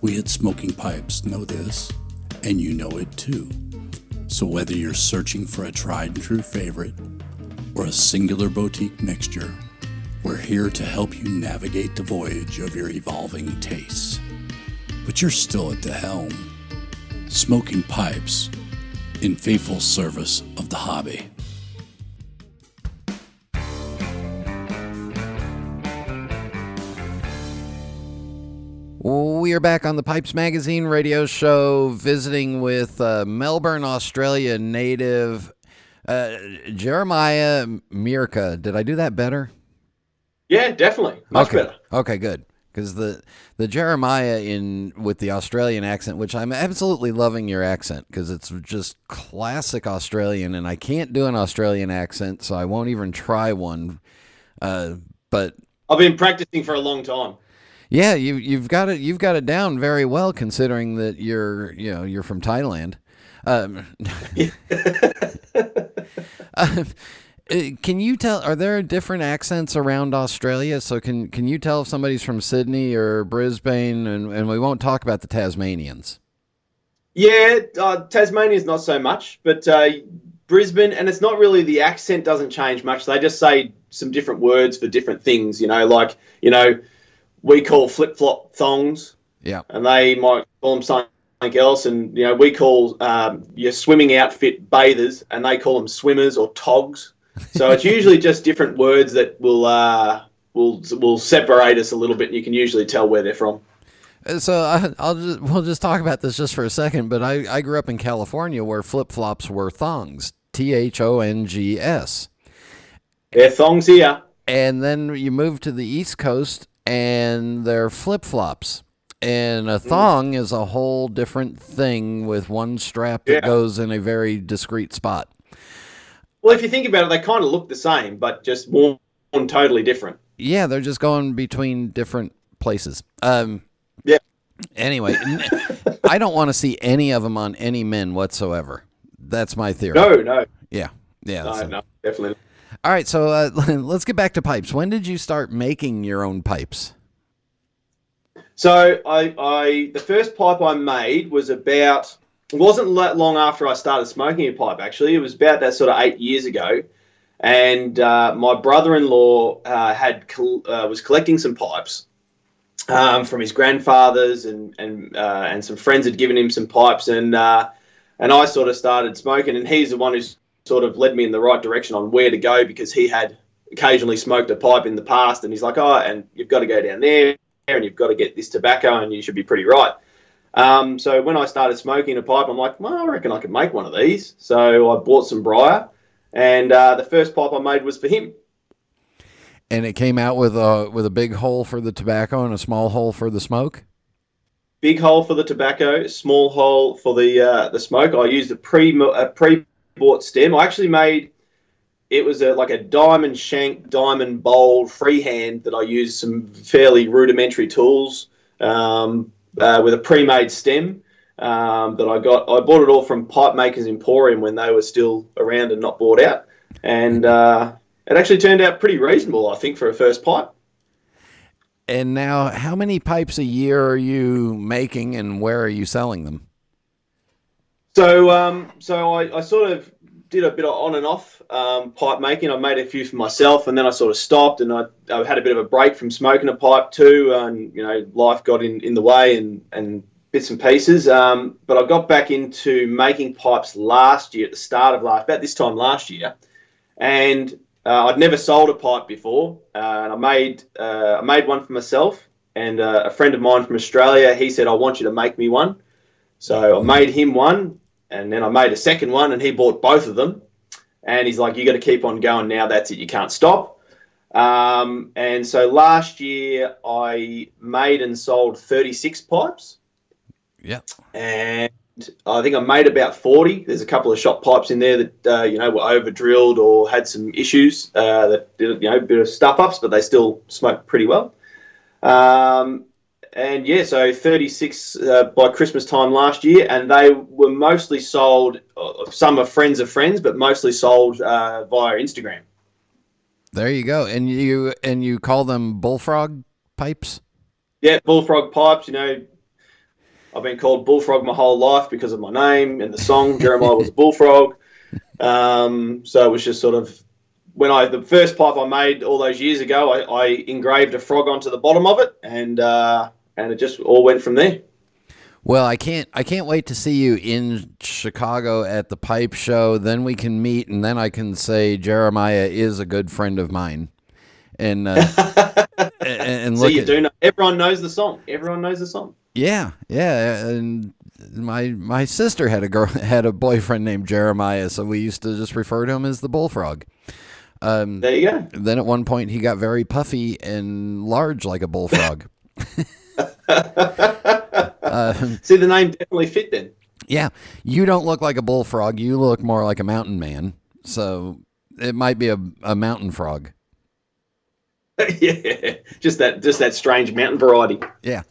We at Smoking Pipes know this, and you know it too. So whether you're searching for a tried and true favorite or a singular boutique mixture, we're here to help you navigate the voyage of your evolving tastes. But you're still at the helm. Smoking Pipes, in faithful service of the hobby. We are back on the Pipes Magazine radio show, visiting with uh, Melbourne, Australia native uh, Jeremiah Mierke. Did I do that better? Yeah, definitely. Much okay. better. Okay, good. Because the the Jeremiah in with the Australian accent, which I'm absolutely loving your accent because it's just classic Australian, and I can't do an Australian accent, so I won't even try one. Uh, but I've been practicing for a long time. Yeah, you you've got it you've got it down very well considering that you're you know you're from Thailand. Um, uh, can you tell? Are there different accents around Australia? So can can you tell if somebody's from Sydney or Brisbane? And and we won't talk about the Tasmanians. Yeah, uh, Tasmania's not so much, but uh, Brisbane, and it's not really the accent doesn't change much. They just say some different words for different things. You know, like you know we call flip flop thongs. Yeah. And they might call them something else. And, you know, we call um, your swimming outfit bathers and they call them swimmers or togs. So it's usually just different words that will, uh, will, will separate us a little bit. And you can usually tell where they're from. Uh, so I, will just we'll just talk about this just for a second. But I, I grew up in California where flip flops were thongs, T H O N G S. They're thongs here. And then you move to the East Coast and they're flip flops. And a thong mm. is a whole different thing with one strap that yeah. goes in a very discreet spot. Well, if you think about it, they kind of look the same, but just worn totally different. Yeah, they're just going between different places. Um, yeah. Anyway, I don't want to see any of them on any men whatsoever. That's my theory. No, no. Yeah, yeah. No, no, definitely. All right, so uh, let's get back to pipes. When did you start making your own pipes? So I, I the first pipe I made was about it wasn't that long after I started smoking a pipe. Actually, it was about that sort of eight years ago, and uh, my brother-in-law uh, had uh, was collecting some pipes um, from his grandfathers, and and uh, and some friends had given him some pipes, and uh, and I sort of started smoking, and he's the one who's sort of led me in the right direction on where to go because he had occasionally smoked a pipe in the past, and he's like, oh, and you've got to go down there, and you've got to get this tobacco, and you should be pretty right. Um, so when I started smoking a pipe, I'm like, well, I reckon I could make one of these. So I bought some briar, and uh, the first pipe I made was for him. And it came out with a with a big hole for the tobacco and a small hole for the smoke. Big hole for the tobacco, small hole for the uh, the smoke. I used a pre a pre bought stem. I actually made it was a, like a diamond shank, diamond bowl freehand that I used some fairly rudimentary tools um, uh, with a pre-made stem um, that I got. I bought it all from Pipe Makers Emporium when they were still around and not bought out, and uh, it actually turned out pretty reasonable, I think, for a first pipe. And now, how many pipes a year are you making, and where are you selling them? So, um, so I, I, sort of did a bit of on and off um, pipe making. I made a few for myself, and then I sort of stopped, and I, I, had a bit of a break from smoking a pipe too. And you know, life got in, in the way, and and bits and pieces. Um, but I got back into making pipes last year, at the start of last, about this time last year, and uh, I'd never sold a pipe before, uh, and I made uh, I made one for myself. And uh, a friend of mine from Australia, he said, "I want you to make me one." So I made him one, and then I made a second one, and he bought both of them. And he's like, "You got to keep on going now. That's it. You can't stop." Um, and so last year I made and sold 36 pipes. Yeah. And I think I made about 40. There's a couple of shot pipes in there that, uh, you know, were over drilled or had some issues uh, that did, you know, a bit of stuff ups, but they still smoked pretty well. Um, and yeah, so 36 uh, by Christmas time last year, and they were mostly sold. Uh, some are friends of friends, but mostly sold uh, via Instagram. There you go, and you and you call them bullfrog pipes. Yeah, bullfrog pipes. You know, I've been called bullfrog my whole life because of my name and the song. Jeremiah was a bullfrog. Um, so it was just sort of when I the first pipe I made all those years ago, I, I engraved a frog onto the bottom of it, and uh, and it just all went from there. Well, I can't I can't wait to see you in Chicago at the pipe show. Then we can meet, and then I can say Jeremiah is a good friend of mine. And uh, and, and so look, you at, do know everyone knows the song. Everyone knows the song. yeah, yeah, and my my sister had a girl had a boyfriend named Jeremiah, so we used to just refer to him as the bullfrog. Um, There you go. then at one point he got very puffy and large like a bullfrog. Um, See, the name definitely fit then. Yeah, you don't look like a bullfrog. You look more like a mountain man. So it might be a, a mountain frog. yeah, just that just that strange mountain variety. Yeah.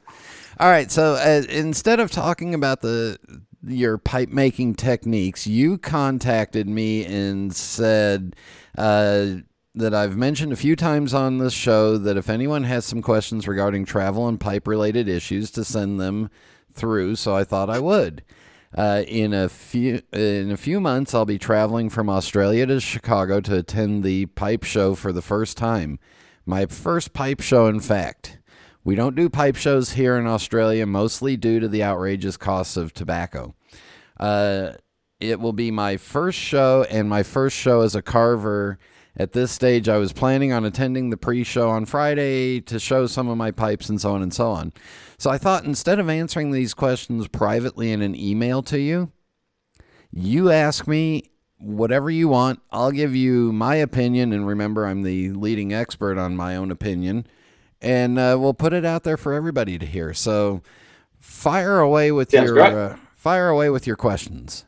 All right. So uh, instead of talking about the your pipe making techniques, you contacted me and said uh, that I've mentioned a few times on this show that if anyone has some questions regarding travel and pipe related issues, to send them through. So I thought I would. Uh, in a few in a few months, I'll be traveling from Australia to Chicago to attend the pipe show for the first time. My first pipe show, in fact. We don't do pipe shows here in Australia, mostly due to the outrageous costs of tobacco. Uh, it will be my first show and my first show as a carver. At this stage, I was planning on attending the pre show on Friday to show some of my pipes and so on and so on. So I thought instead of answering these questions privately in an email to you, you ask me whatever you want. I'll give you my opinion. And remember, I'm the leading expert on my own opinion. And uh, we'll put it out there for everybody to hear. So fire away with Sounds your uh, fire away with your questions.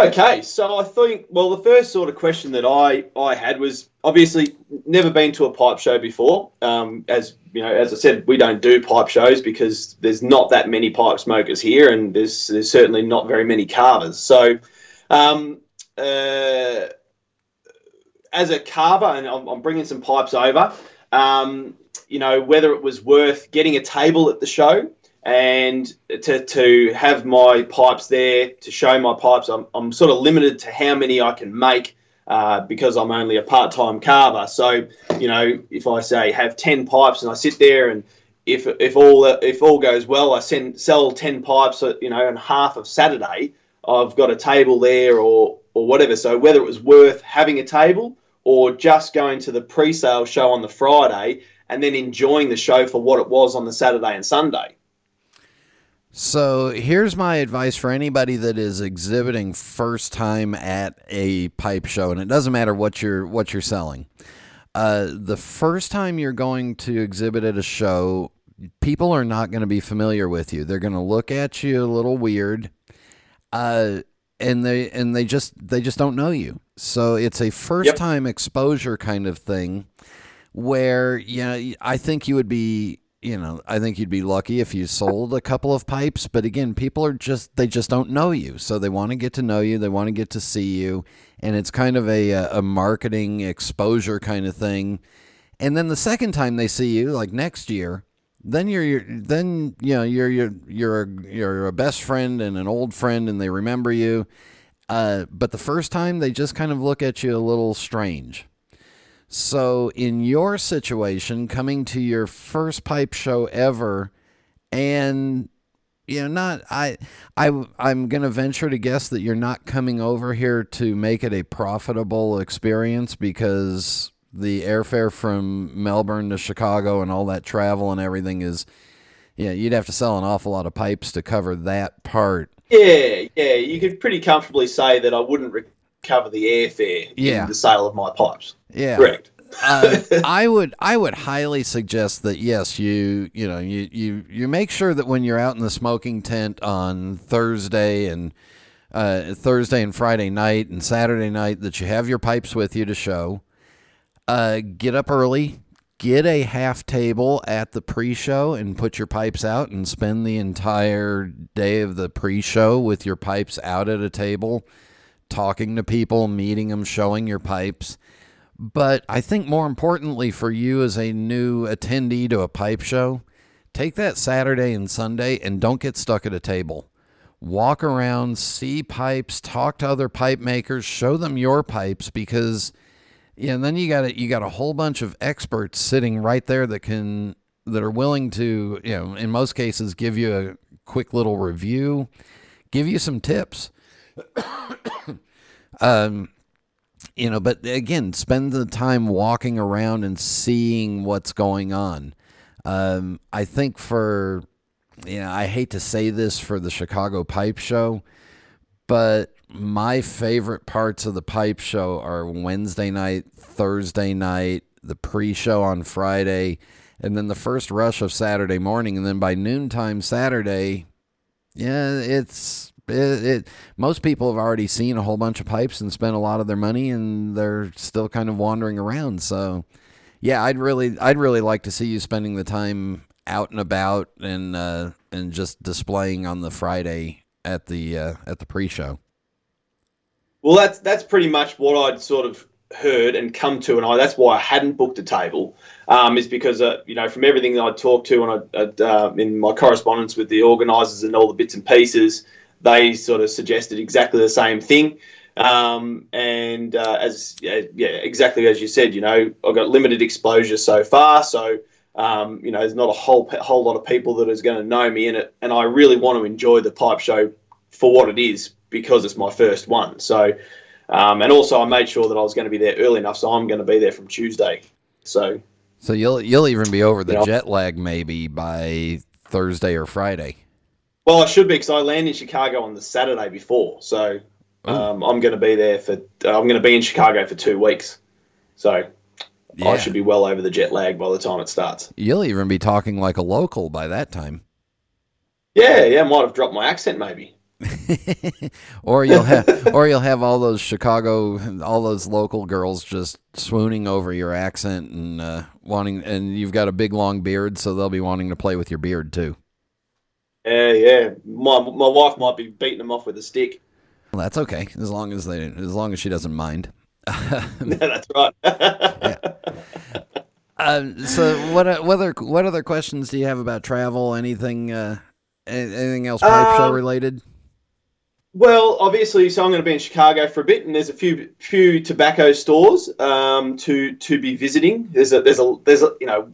Okay, so I think well, the first sort of question that I I had was obviously never been to a pipe show before. Um, as you know, as I said, we don't do pipe shows because there's not that many pipe smokers here, and there's there's certainly not very many carvers. So, um, uh, as a carver, and I'm, I'm bringing some pipes over. Um, you know, whether it was worth getting a table at the show and to, to have my pipes there to show my pipes. I'm, I'm sort of limited to how many I can make uh, because I'm only a part time carver. So, you know, if I say have 10 pipes and I sit there and if, if all if all goes well, I send sell 10 pipes, you know, and half of Saturday, I've got a table there or, or whatever. So, whether it was worth having a table or just going to the pre sale show on the Friday and then enjoying the show for what it was on the Saturday and Sunday. So here's my advice for anybody that is exhibiting first time at a pipe show, and it doesn't matter what you're what you're selling. Uh, the first time you're going to exhibit at a show, people are not going to be familiar with you. They're going to look at you a little weird, uh, and they and they just they just don't know you. So it's a first time exposure kind of thing, where you know I think you would be you know, I think you'd be lucky if you sold a couple of pipes. But again, people are just, they just don't know you. So they want to get to know you. They want to get to see you. And it's kind of a, a marketing exposure kind of thing. And then the second time they see you, like next year, then you're, you're then, you know, you're, you're, you're, a, you're a best friend and an old friend and they remember you. Uh, but the first time they just kind of look at you a little strange. So, in your situation, coming to your first pipe show ever, and you know, not I, I, I'm going to venture to guess that you're not coming over here to make it a profitable experience because the airfare from Melbourne to Chicago and all that travel and everything is, yeah, you'd have to sell an awful lot of pipes to cover that part. Yeah, yeah, you could pretty comfortably say that I wouldn't recover the airfare Yeah. in the sale of my pipes. Yeah. Correct. uh, I would I would highly suggest that yes, you you know you, you you make sure that when you're out in the smoking tent on Thursday and uh, Thursday and Friday night and Saturday night that you have your pipes with you to show. Uh, get up early, get a half table at the pre-show and put your pipes out and spend the entire day of the pre-show with your pipes out at a table talking to people meeting them showing your pipes but i think more importantly for you as a new attendee to a pipe show take that saturday and sunday and don't get stuck at a table walk around see pipes talk to other pipe makers show them your pipes because yeah, and then you got you got a whole bunch of experts sitting right there that can that are willing to, you know, in most cases give you a quick little review, give you some tips. um you know, but again, spend the time walking around and seeing what's going on. Um, I think for, you know, I hate to say this for the Chicago Pipe Show, but my favorite parts of the pipe show are Wednesday night, Thursday night, the pre-show on Friday, and then the first rush of Saturday morning, and then by noontime Saturday, yeah, it's it, it, most people have already seen a whole bunch of pipes and spent a lot of their money, and they're still kind of wandering around. So, yeah, I'd really I'd really like to see you spending the time out and about and uh, and just displaying on the Friday at the uh, at the pre-show. Well, that's that's pretty much what I'd sort of heard and come to, and I that's why I hadn't booked a table. Um, is because uh, you know from everything that I talked to and I, uh, in my correspondence with the organisers and all the bits and pieces, they sort of suggested exactly the same thing. Um, and uh, as yeah, yeah, exactly as you said, you know, I've got limited exposure so far, so um, you know, there's not a whole whole lot of people that is going to know me in it, and I really want to enjoy the pipe show for what it is because it's my first one. So, um, and also I made sure that I was going to be there early enough, so I'm going to be there from Tuesday. So, so you'll you'll even be over the you know, jet lag maybe by Thursday or Friday. Well, I should be because I land in Chicago on the Saturday before, so um, I'm going to be there for. Uh, I'm going to be in Chicago for two weeks, so yeah. I should be well over the jet lag by the time it starts. You'll even be talking like a local by that time. Yeah, yeah, I might have dropped my accent maybe. or you'll have or you'll have all those Chicago all those local girls just swooning over your accent and uh, wanting and you've got a big long beard so they'll be wanting to play with your beard too. Yeah, yeah. My my wife might be beating them off with a stick. Well, that's okay as long as they as long as she doesn't mind. yeah, that's right. yeah. Um, so what what other what other questions do you have about travel? Anything uh, anything else pipe um, show related? Well, obviously, so I'm going to be in Chicago for a bit, and there's a few few tobacco stores um, to to be visiting. There's a there's a there's a you know,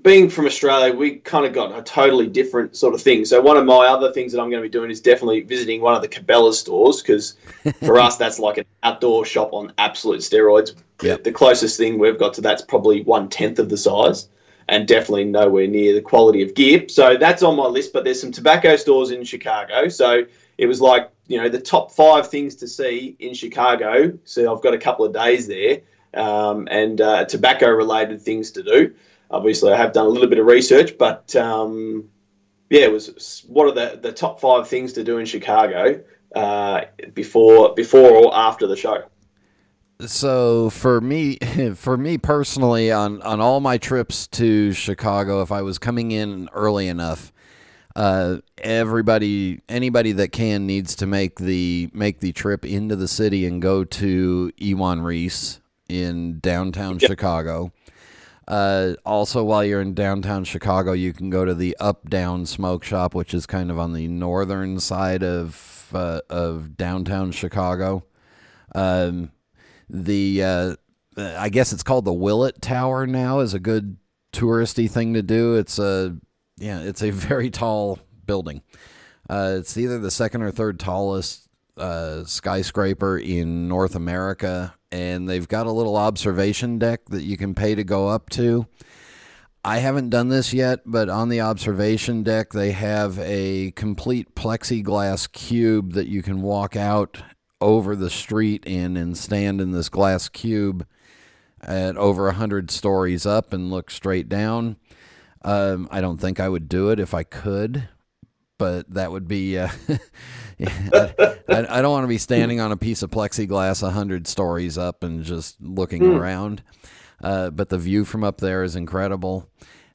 being from Australia, we kind of got a totally different sort of thing. So one of my other things that I'm going to be doing is definitely visiting one of the Cabela's stores because for us that's like an outdoor shop on absolute steroids. Yep. The closest thing we've got to that's probably one tenth of the size and definitely nowhere near the quality of gear. So that's on my list. But there's some tobacco stores in Chicago. So it was like you know the top five things to see in Chicago. So I've got a couple of days there, um, and uh, tobacco related things to do. Obviously, I have done a little bit of research, but um, yeah, it was what are the, the top five things to do in Chicago uh, before before or after the show so for me for me personally on on all my trips to Chicago if I was coming in early enough uh, everybody anybody that can needs to make the make the trip into the city and go to Iwan Ries in downtown yep. Chicago uh, also while you're in downtown Chicago you can go to the Up Down Smoke Shop which is kind of on the northern side of uh, of downtown Chicago um, the uh, I guess it's called the Willis Tower now is a good touristy thing to do. It's a yeah, it's a very tall building. Uh, it's either the second or third tallest uh, skyscraper in North America, and they've got a little observation deck that you can pay to go up to. I haven't done this yet, but on the observation deck, they have a complete plexiglass cube that you can walk out over the street in and stand in this glass cube at over a hundred stories up and look straight down. Um, I don't think I would do it if I could, but that would be. Uh, I, I, don't want to be standing on a piece of plexiglass a hundred stories up and just looking mm. around. Uh, but the view from up there is incredible.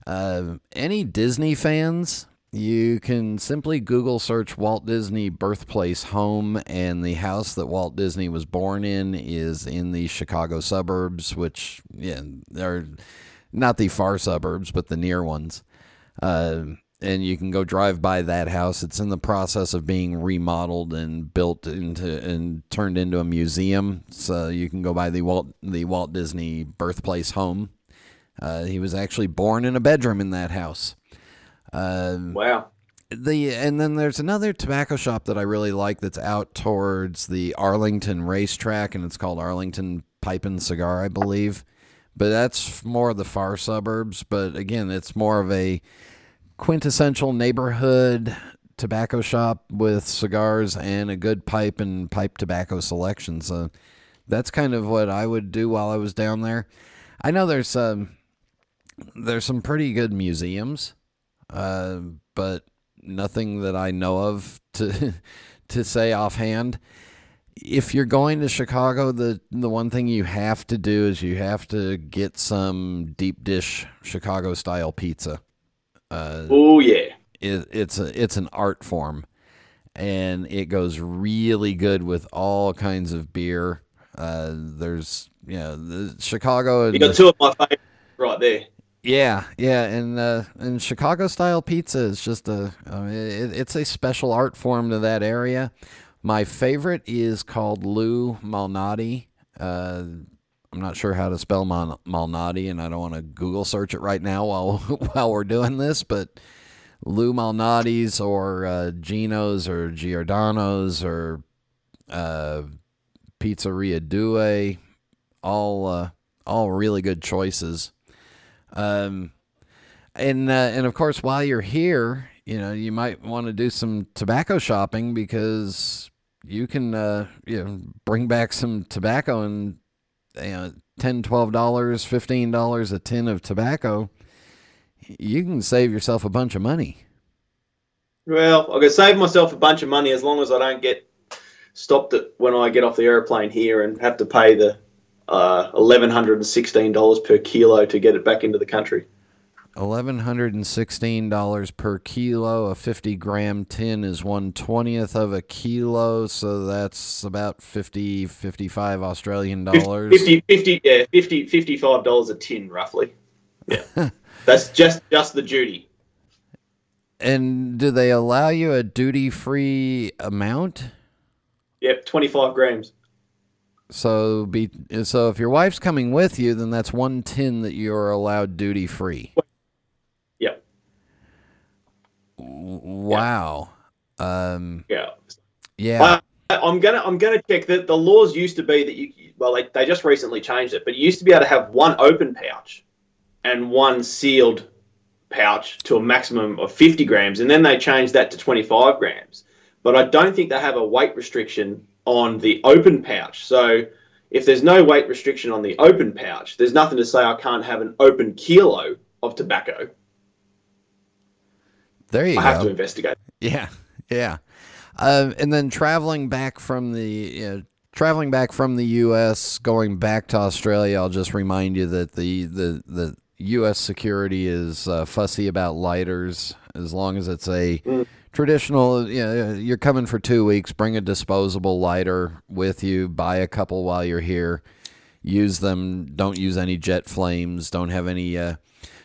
Uh, any Disney fans? You can simply Google search Walt Disney birthplace home, and the house that Walt Disney was born in is in the Chicago suburbs, which yeah, are not the far suburbs, but the near ones. Uh, and you can go drive by that house. It's in the process of being remodeled and built into and turned into a museum. So you can go by the Walt the Walt Disney birthplace home. Uh, he was actually born in a bedroom in that house. Um, wow. The and then there's another tobacco shop that I really like that's out towards the Arlington racetrack, and it's called Arlington Pipe and Cigar, I believe. But that's more of the far suburbs. But again, it's more of a quintessential neighborhood tobacco shop with cigars and a good pipe and pipe tobacco selection. So that's kind of what I would do while I was down there. I know there's um, there's some pretty good museums, uh, but nothing that I know of to to say offhand. If you're going to Chicago, the the one thing you have to do is you have to get some deep dish Chicago style pizza. Uh, oh yeah, it, it's a it's an art form, and it goes really good with all kinds of beer. Uh, there's you know the Chicago. You got two of my favorites right there. Yeah, yeah, and uh, and Chicago style pizza is just a I mean, it, it's a special art form to that area. My favorite is called Lou Malnati. Uh, I'm not sure how to spell Mal- Malnati, and I don't want to Google search it right now while while we're doing this. But Lou Malnati's or uh, Gino's or Giordano's or uh, Pizzeria Due, all uh, all really good choices. Um, and uh, and of course, while you're here, you know you might want to do some tobacco shopping because you can uh, you know bring back some tobacco and you know, 10 $12, $15 a tin of tobacco, you can save yourself a bunch of money. Well, I can save myself a bunch of money as long as I don't get stopped at when I get off the airplane here and have to pay the uh, $1,116 per kilo to get it back into the country. $1,116 per kilo. A 50 gram tin is 1 20th of a kilo, so that's about 50, 55 Australian dollars. 50, 50, yeah, 50, $55 a tin, roughly. Yeah. that's just, just the duty. And do they allow you a duty free amount? Yep, 25 grams. So be so if your wife's coming with you, then that's one tin that you're allowed duty free. Wow. Yeah. Um, yeah. Yeah. I, I'm gonna I'm gonna check that the laws used to be that you well they, they just recently changed it, but you used to be able to have one open pouch and one sealed pouch to a maximum of 50 grams, and then they changed that to 25 grams. But I don't think they have a weight restriction on the open pouch. So if there's no weight restriction on the open pouch, there's nothing to say I can't have an open kilo of tobacco. There you I go. I have to investigate. Yeah, yeah. Uh, and then traveling back from the you know, traveling back from the U.S. going back to Australia, I'll just remind you that the the the U.S. security is uh, fussy about lighters as long as it's a mm. traditional. You know, you're coming for two weeks. Bring a disposable lighter with you. Buy a couple while you're here. Use them. Don't use any jet flames. Don't have any. Uh,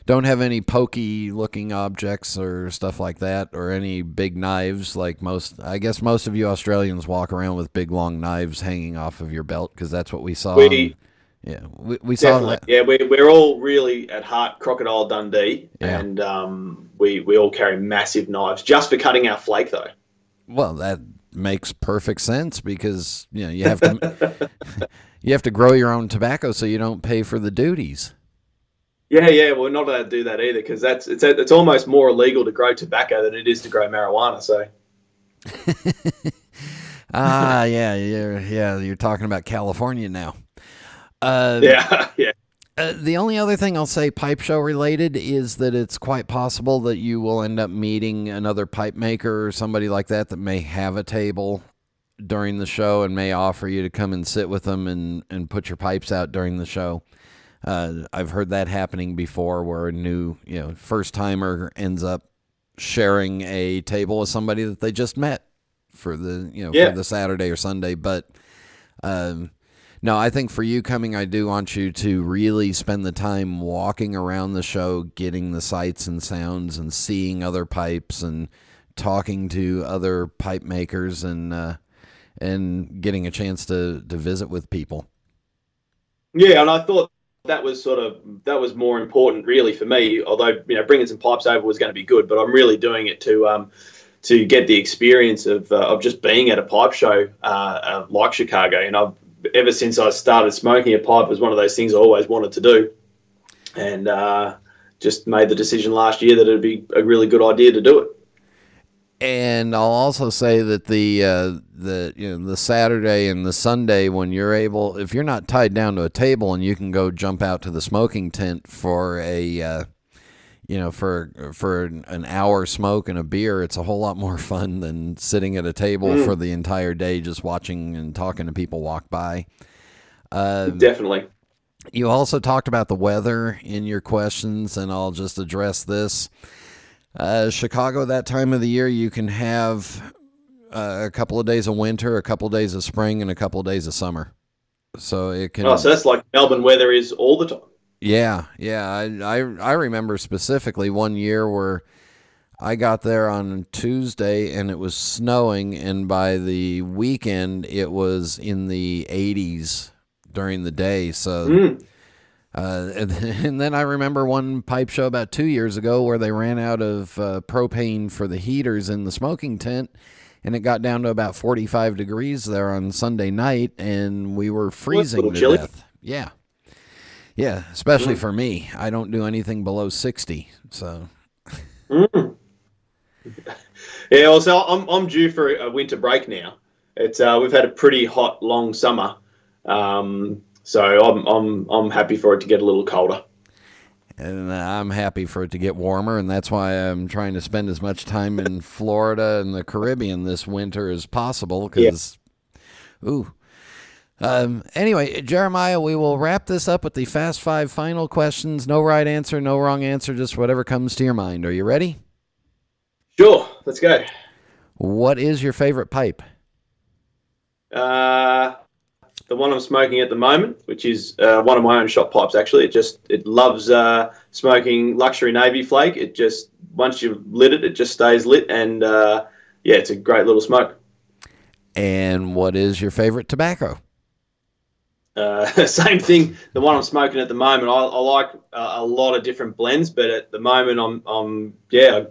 don't have any pokey looking objects or stuff like that or any big knives like most I guess most of you Australians walk around with big long knives hanging off of your belt because that's what we saw. We, yeah, we, we saw that. Yeah, we, we're all really at heart crocodile Dundee yeah. and um, we, we all carry massive knives just for cutting our flake though. Well, that makes perfect sense because you know you have to you have to grow your own tobacco so you don't pay for the duties. Yeah, yeah, we're not allowed to do that either because that's it's it's almost more illegal to grow tobacco than it is to grow marijuana. So. ah, yeah, yeah, yeah. You're talking about California now. Uh, yeah, yeah. Uh, the only other thing I'll say pipe show related is that it's quite possible that you will end up meeting another pipe maker or somebody like that that may have a table during the show and may offer you to come and sit with them and, and put your pipes out during the show. Uh, I've heard that happening before where a new, you know, first timer ends up sharing a table with somebody that they just met for the, you know, Yeah. for the Saturday or Sunday. But, um, no, I think for you coming, I do want you to really spend the time walking around the show, getting the sights and sounds, and seeing other pipes, and talking to other pipe makers, and uh, and getting a chance to to visit with people. Yeah, and I thought that was sort of that was more important really for me. Although you know bringing some pipes over was going to be good, but I'm really doing it to um, to get the experience of uh, of just being at a pipe show uh, uh, like Chicago. And I've ever since I started smoking a pipe was one of those things I always wanted to do, and uh, just made the decision last year that it'd be a really good idea to do it. And I'll also say that the uh, the you know the Saturday and the Sunday when you're able, if you're not tied down to a table and you can go jump out to the smoking tent for a uh, you know for for an hour smoke and a beer, it's a whole lot more fun than sitting at a table Mm. for the entire day just watching and talking to people walk by. Um, Definitely. you also talked about the weather in your questions, and I'll just address this. Uh, Chicago, that time of the year, you can have uh, a couple of days of winter, a couple of days of spring, and a couple of days of summer. So it can. Oh, so that's like Melbourne weather is all the time. Yeah, yeah. I, I I remember specifically one year where I got there on Tuesday and it was snowing, and by the weekend it was in the 80s during the day. So. Mm. Uh, and, and then I remember one pipe show about two years ago where they ran out of uh, propane for the heaters in the smoking tent, and it got down to about 45 degrees there on Sunday night, and we were freezing to chilly. death. Yeah, yeah, especially for me. I don't do anything below 60, so Mm. Yeah, well, so I'm, I'm due for a winter break now. It's uh, we've had a pretty hot, long summer, um, so I'm, I'm I'm happy for it to get a little colder. And I'm happy for it to get warmer, and that's why I'm trying to spend as much time in Florida and the Caribbean this winter as possible. Because, ooh. Um, anyway, Jeremiah, we will wrap this up with the fast five final questions. No right answer, no wrong answer, just whatever comes to your mind. Are you ready? Sure, let's go. What is your favorite pipe? Uh, the one I'm smoking at the moment, which is uh, one of my own shop pipes, actually, it just it loves uh, smoking luxury navy flake. It just once you've lit it, it just stays lit, and uh, yeah, it's a great little smoke. And what is your favorite tobacco? Uh, same thing. The one I'm smoking at the moment, I, I like uh, a lot of different blends, but at the moment, I'm, I'm yeah,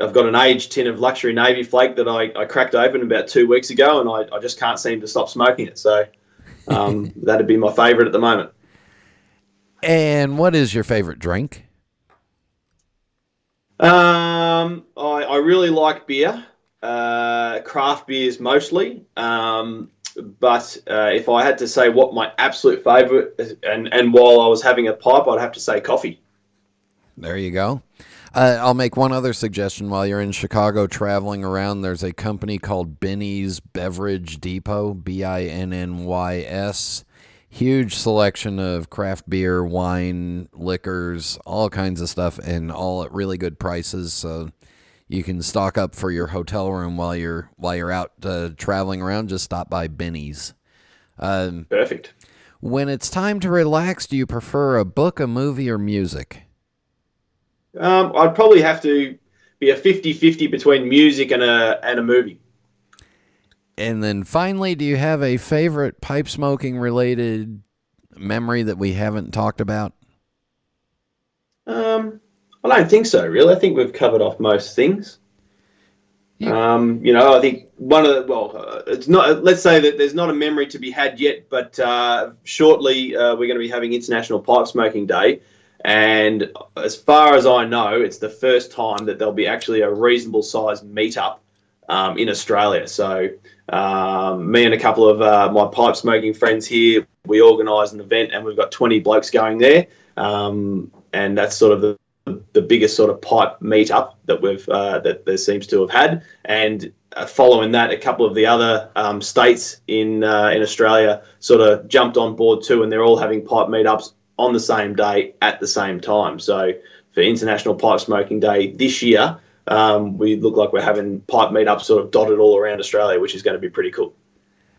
I've got an aged tin of luxury navy flake that I, I cracked open about two weeks ago, and I, I just can't seem to stop smoking it. So um, that'd be my favourite at the moment. And what is your favorite drink? Um, I, I really like beer, uh, craft beers mostly. Um, but uh, if I had to say what my absolute favourite, and and while I was having a pipe, I'd have to say coffee. There you go. Uh, I'll make one other suggestion while you're in Chicago traveling around. There's a company called Binny's Beverage Depot, B I N N Y S. Huge selection of craft beer, wine, liquors, all kinds of stuff, and all at really good prices. So you can stock up for your hotel room while you're while you're out uh, traveling around. Just stop by Binny's. Um, Perfect. when it's time to relax, do you prefer a book, a movie, or music? Um, I'd probably have to be a 50-50 between music and a and a movie. And then finally, do you have a favorite pipe smoking related memory that we haven't talked about? Um, I don't think so. Really, I think we've covered off most things. Yeah. Um, you know, I think one of the well, uh, it's not. Let's say that there's not a memory to be had yet, but uh, shortly uh, we're going to be having International Pipe Smoking Day, and as far as I know, it's the first time that there'll be actually a reasonable sized meetup um, in Australia. So, um, me and a couple of uh, my pipe smoking friends here, we organised an event, and we've got 20 blokes going there. um, and that's sort of the the biggest sort of pipe meetup that we've uh, that there seems to have had, and uh, following that, a couple of the other um, states in uh, in Australia sort of jumped on board too, and they're all having pipe meetups on the same day at the same time. So for International Pipe Smoking Day this year, um, we look like we're having pipe meetups sort of dotted all around Australia, which is going to be pretty cool.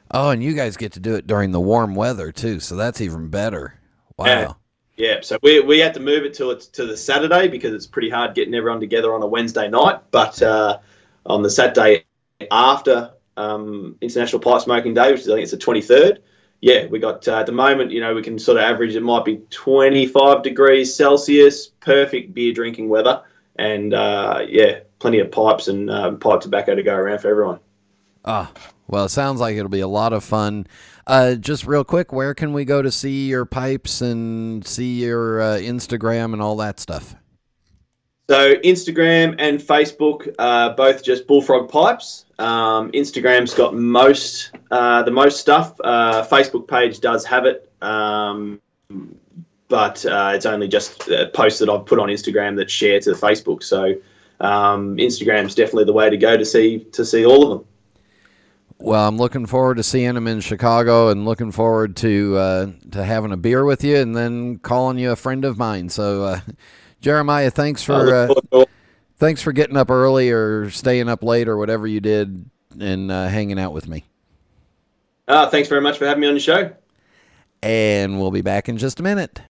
Oh, and you guys get to do it during the warm weather too, so that's even better. Wow. Yeah. Yeah, so we, we had to move it to to the Saturday because it's pretty hard getting everyone together on a Wednesday night. But uh, on the Saturday after um, International Pipe Smoking Day, which is, I think it's the 23rd, yeah, we got uh, at the moment, you know, we can sort of average it might be 25 degrees Celsius, perfect beer drinking weather, and uh, yeah, plenty of pipes and uh, pipe tobacco to go around for everyone. Ah, well, it sounds like it'll be a lot of fun. Uh, just real quick, where can we go to see your pipes and see your uh, Instagram and all that stuff? So Instagram and Facebook, uh, both just Bullfrog Pipes. Um, Instagram's got most uh, the most stuff. Uh, Facebook page does have it, um, but uh, it's only just posts that I've put on Instagram that share to Facebook. So um, Instagram's definitely the way to go to see to see all of them. Well, I'm looking forward to seeing him in Chicago, and looking forward to uh, to having a beer with you, and then calling you a friend of mine. So, uh, Jeremiah, thanks for uh, thanks for getting up early or staying up late or whatever you did, and uh, hanging out with me. Uh, thanks very much for having me on the show. And we'll be back in just a minute.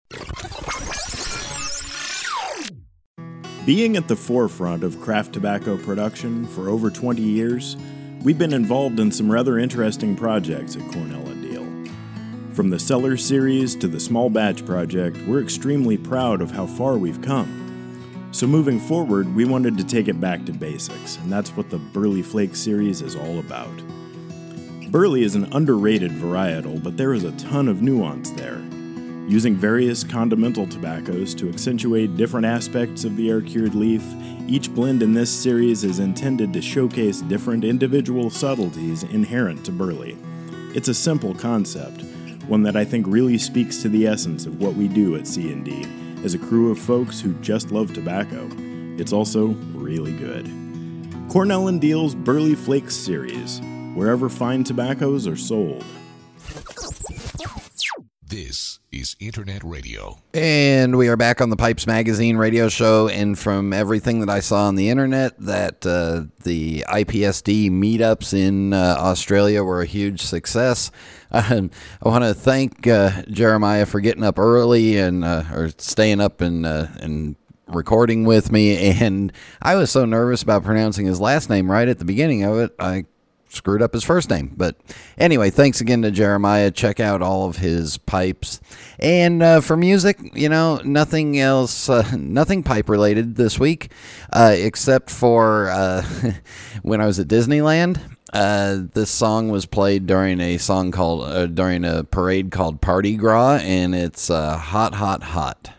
Being at the forefront of craft tobacco production for over 20 years. We've been involved in some rather interesting projects at Cornell and Diehl. From the Cellar series to the Small Batch project, we're extremely proud of how far we've come. So, moving forward, we wanted to take it back to basics, and that's what the Burley Flake series is all about. Burley is an underrated varietal, but there is a ton of nuance there. Using various condimental tobaccos to accentuate different aspects of the air cured leaf, each blend in this series is intended to showcase different individual subtleties inherent to Burley. It's a simple concept, one that I think really speaks to the essence of what we do at C&D as a crew of folks who just love tobacco. It's also really good. Cornell and Diehl's Burley Flakes series, wherever fine tobaccos are sold. This is Internet Radio. And we are back on the Pipes Magazine radio show. And from everything that I saw on the internet, that uh, the IPSD meetups in uh, Australia were a huge success. Uh, I want to thank Jeremiah for getting up early and uh, or staying up and uh, and recording with me. And I was so nervous about pronouncing his last name right at the beginning of it. I screwed up his first name. But anyway, thanks again to Jeremiah. Check out all of his pipes. And uh, for music, you know, nothing else, uh, nothing pipe related this week, uh, except for uh, when I was at Disneyland. Uh, this song was played during a song called uh, during a parade called Party Gras, and it's hot, hot, hot.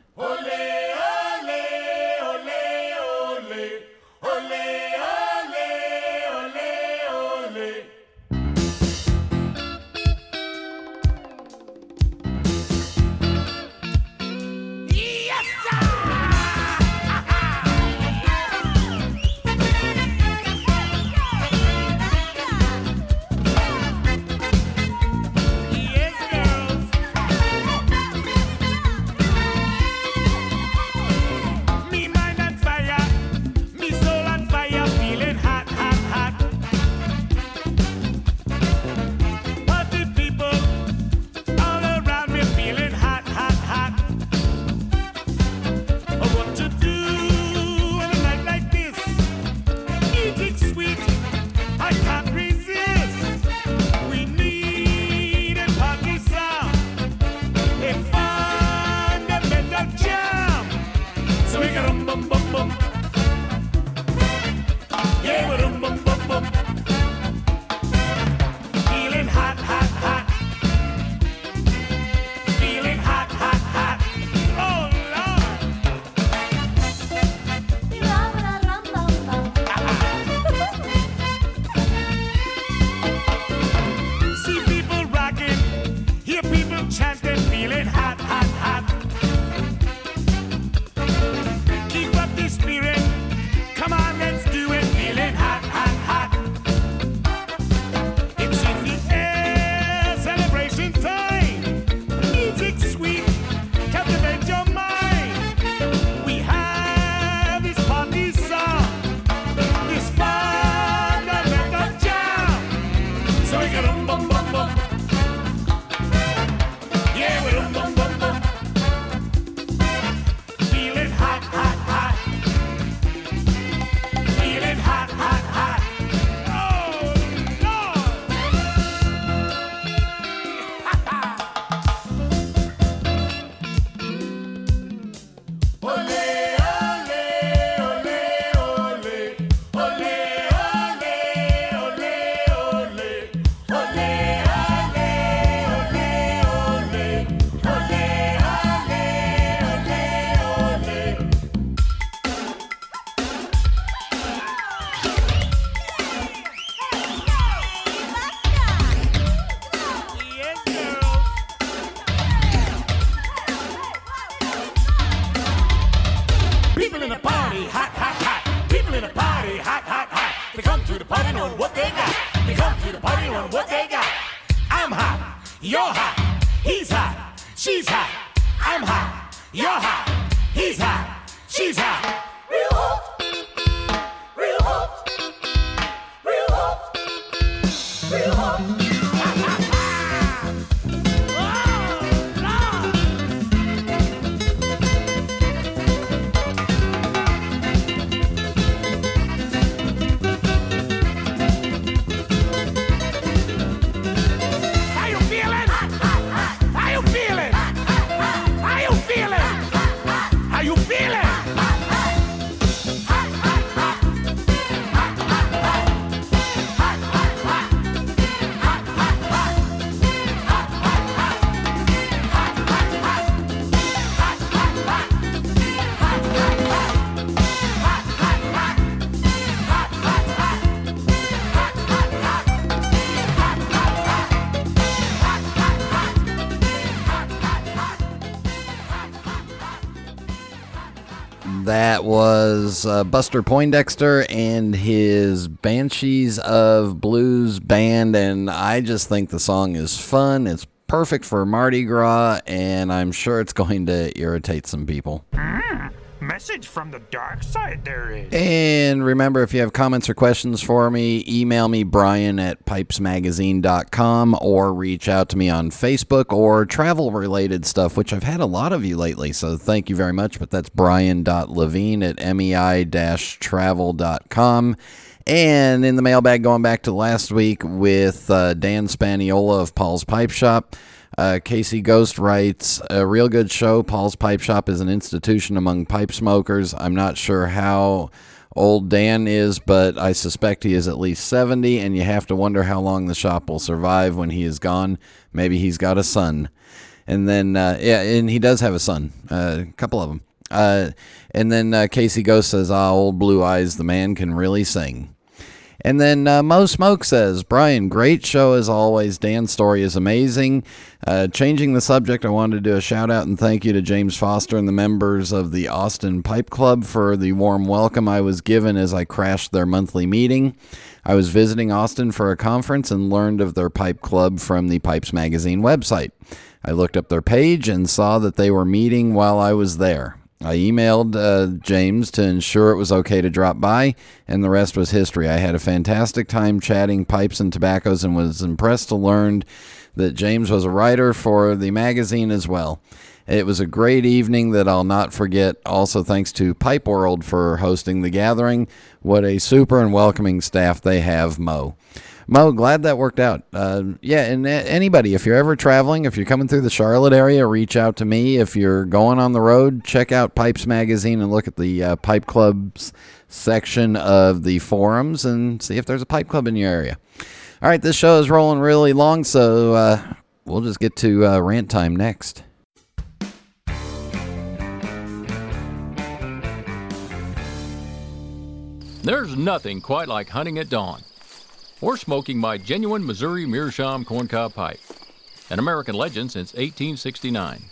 Uh, Buster Poindexter and his Banshees of Blues band, and I just think the song is fun. It's perfect for Mardi Gras, and I'm sure it's going to irritate some people. Message from the dark side there is. And remember, if you have comments or questions for me, email me, Brian at pipesmagazine.com, or reach out to me on Facebook or travel related stuff, which I've had a lot of you lately. So thank you very much. But that's brian.levin at mei travel.com. And in the mailbag, going back to last week with uh, Dan Spaniola of Paul's Pipe Shop. Uh, Casey Ghost writes, a real good show. Paul's Pipe Shop is an institution among pipe smokers. I'm not sure how old Dan is, but I suspect he is at least 70, and you have to wonder how long the shop will survive when he is gone. Maybe he's got a son. And then, uh, yeah, and he does have a son, uh, a couple of them. Uh, and then uh, Casey Ghost says, ah, old blue eyes, the man can really sing. And then uh, Mo Smoke says, Brian, great show as always. Dan's story is amazing. Uh, changing the subject, I wanted to do a shout out and thank you to James Foster and the members of the Austin Pipe Club for the warm welcome I was given as I crashed their monthly meeting. I was visiting Austin for a conference and learned of their pipe club from the Pipes Magazine website. I looked up their page and saw that they were meeting while I was there. I emailed uh, James to ensure it was okay to drop by, and the rest was history. I had a fantastic time chatting pipes and tobaccos and was impressed to learn that James was a writer for the magazine as well. It was a great evening that I'll not forget. Also, thanks to Pipe World for hosting the gathering. What a super and welcoming staff they have, Mo. Mo, glad that worked out. Uh, yeah, and anybody, if you're ever traveling, if you're coming through the Charlotte area, reach out to me. If you're going on the road, check out Pipes Magazine and look at the uh, Pipe Clubs section of the forums and see if there's a pipe club in your area. All right, this show is rolling really long, so uh, we'll just get to uh, rant time next. There's nothing quite like hunting at dawn or smoking my genuine Missouri Meerschaum corncob pipe, an American legend since 1869.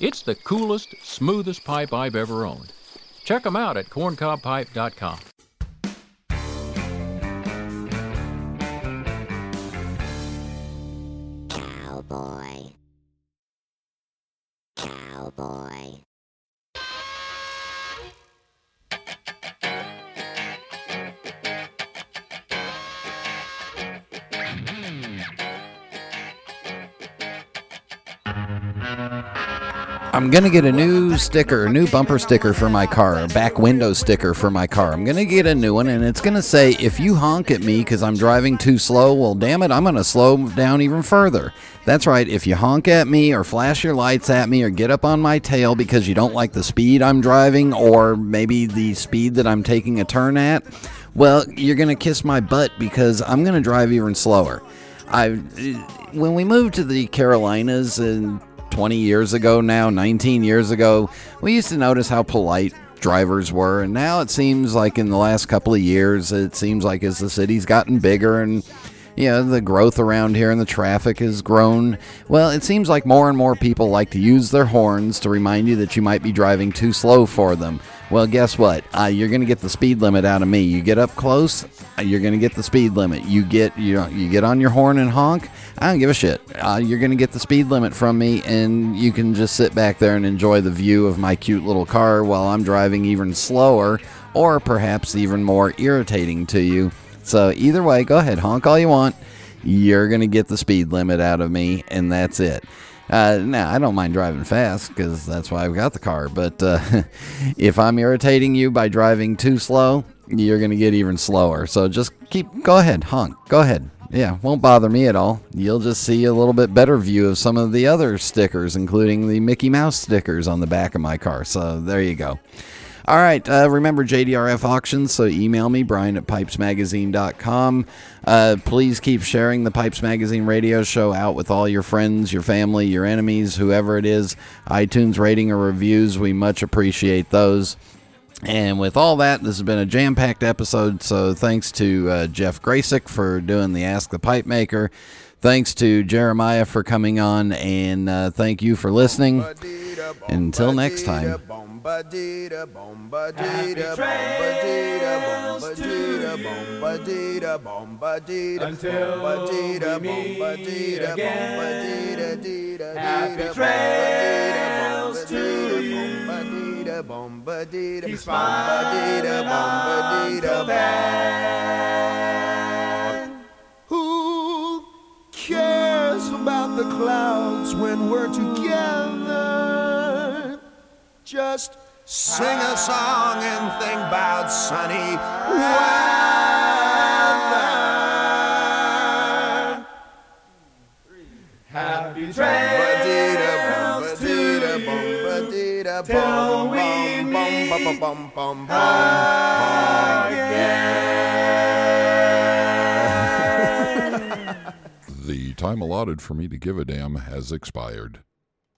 It's the coolest, smoothest pipe I've ever owned. Check 'em out at corncobpipe.com. Cowboy. Cowboy. I'm gonna get a new sticker, a new bumper sticker for my car, a back window sticker for my car. I'm gonna get a new one, and it's gonna say, "If you honk at me because I'm driving too slow, well, damn it, I'm gonna slow down even further." That's right. If you honk at me or flash your lights at me or get up on my tail because you don't like the speed I'm driving or maybe the speed that I'm taking a turn at, well, you're gonna kiss my butt because I'm gonna drive even slower. I when we moved to the Carolinas and 20 years ago now, 19 years ago, we used to notice how polite drivers were. And now it seems like in the last couple of years, it seems like as the city's gotten bigger and you know, the growth around here and the traffic has grown. Well, it seems like more and more people like to use their horns to remind you that you might be driving too slow for them. Well, guess what? Uh, you're going to get the speed limit out of me. You get up close, uh, you're going to get the speed limit. You get you know, you get on your horn and honk. I don't give a shit. Uh, you're going to get the speed limit from me, and you can just sit back there and enjoy the view of my cute little car while I'm driving even slower, or perhaps even more irritating to you. So either way, go ahead, honk all you want. You're going to get the speed limit out of me, and that's it. Uh, now, I don't mind driving fast because that's why I've got the car. But uh, if I'm irritating you by driving too slow, you're going to get even slower. So just keep, go ahead, honk, go ahead. Yeah, won't bother me at all. You'll just see a little bit better view of some of the other stickers, including the Mickey Mouse stickers on the back of my car. So there you go. All right. Uh, remember JDRF auctions, so email me, Brian at pipesmagazine.com. Uh, please keep sharing the Pipes Magazine radio show out with all your friends, your family, your enemies, whoever it is. iTunes rating or reviews, we much appreciate those. And with all that, this has been a jam packed episode. So thanks to uh, Jeff Gracik for doing the Ask the Pipe Maker. Thanks to Jeremiah for coming on. And uh, thank you for listening. Until next time. Until bombadita, we meet bombadita, again. bombadita, dita, Happy dita, trails to bombadita, bombadita, Keep smiling bombadita, on till bombadita. Who cares about the clouds when we're together? Just sing a song and think about sunny weather. Happy trails to till we meet again. The time allotted for me to give a damn has expired.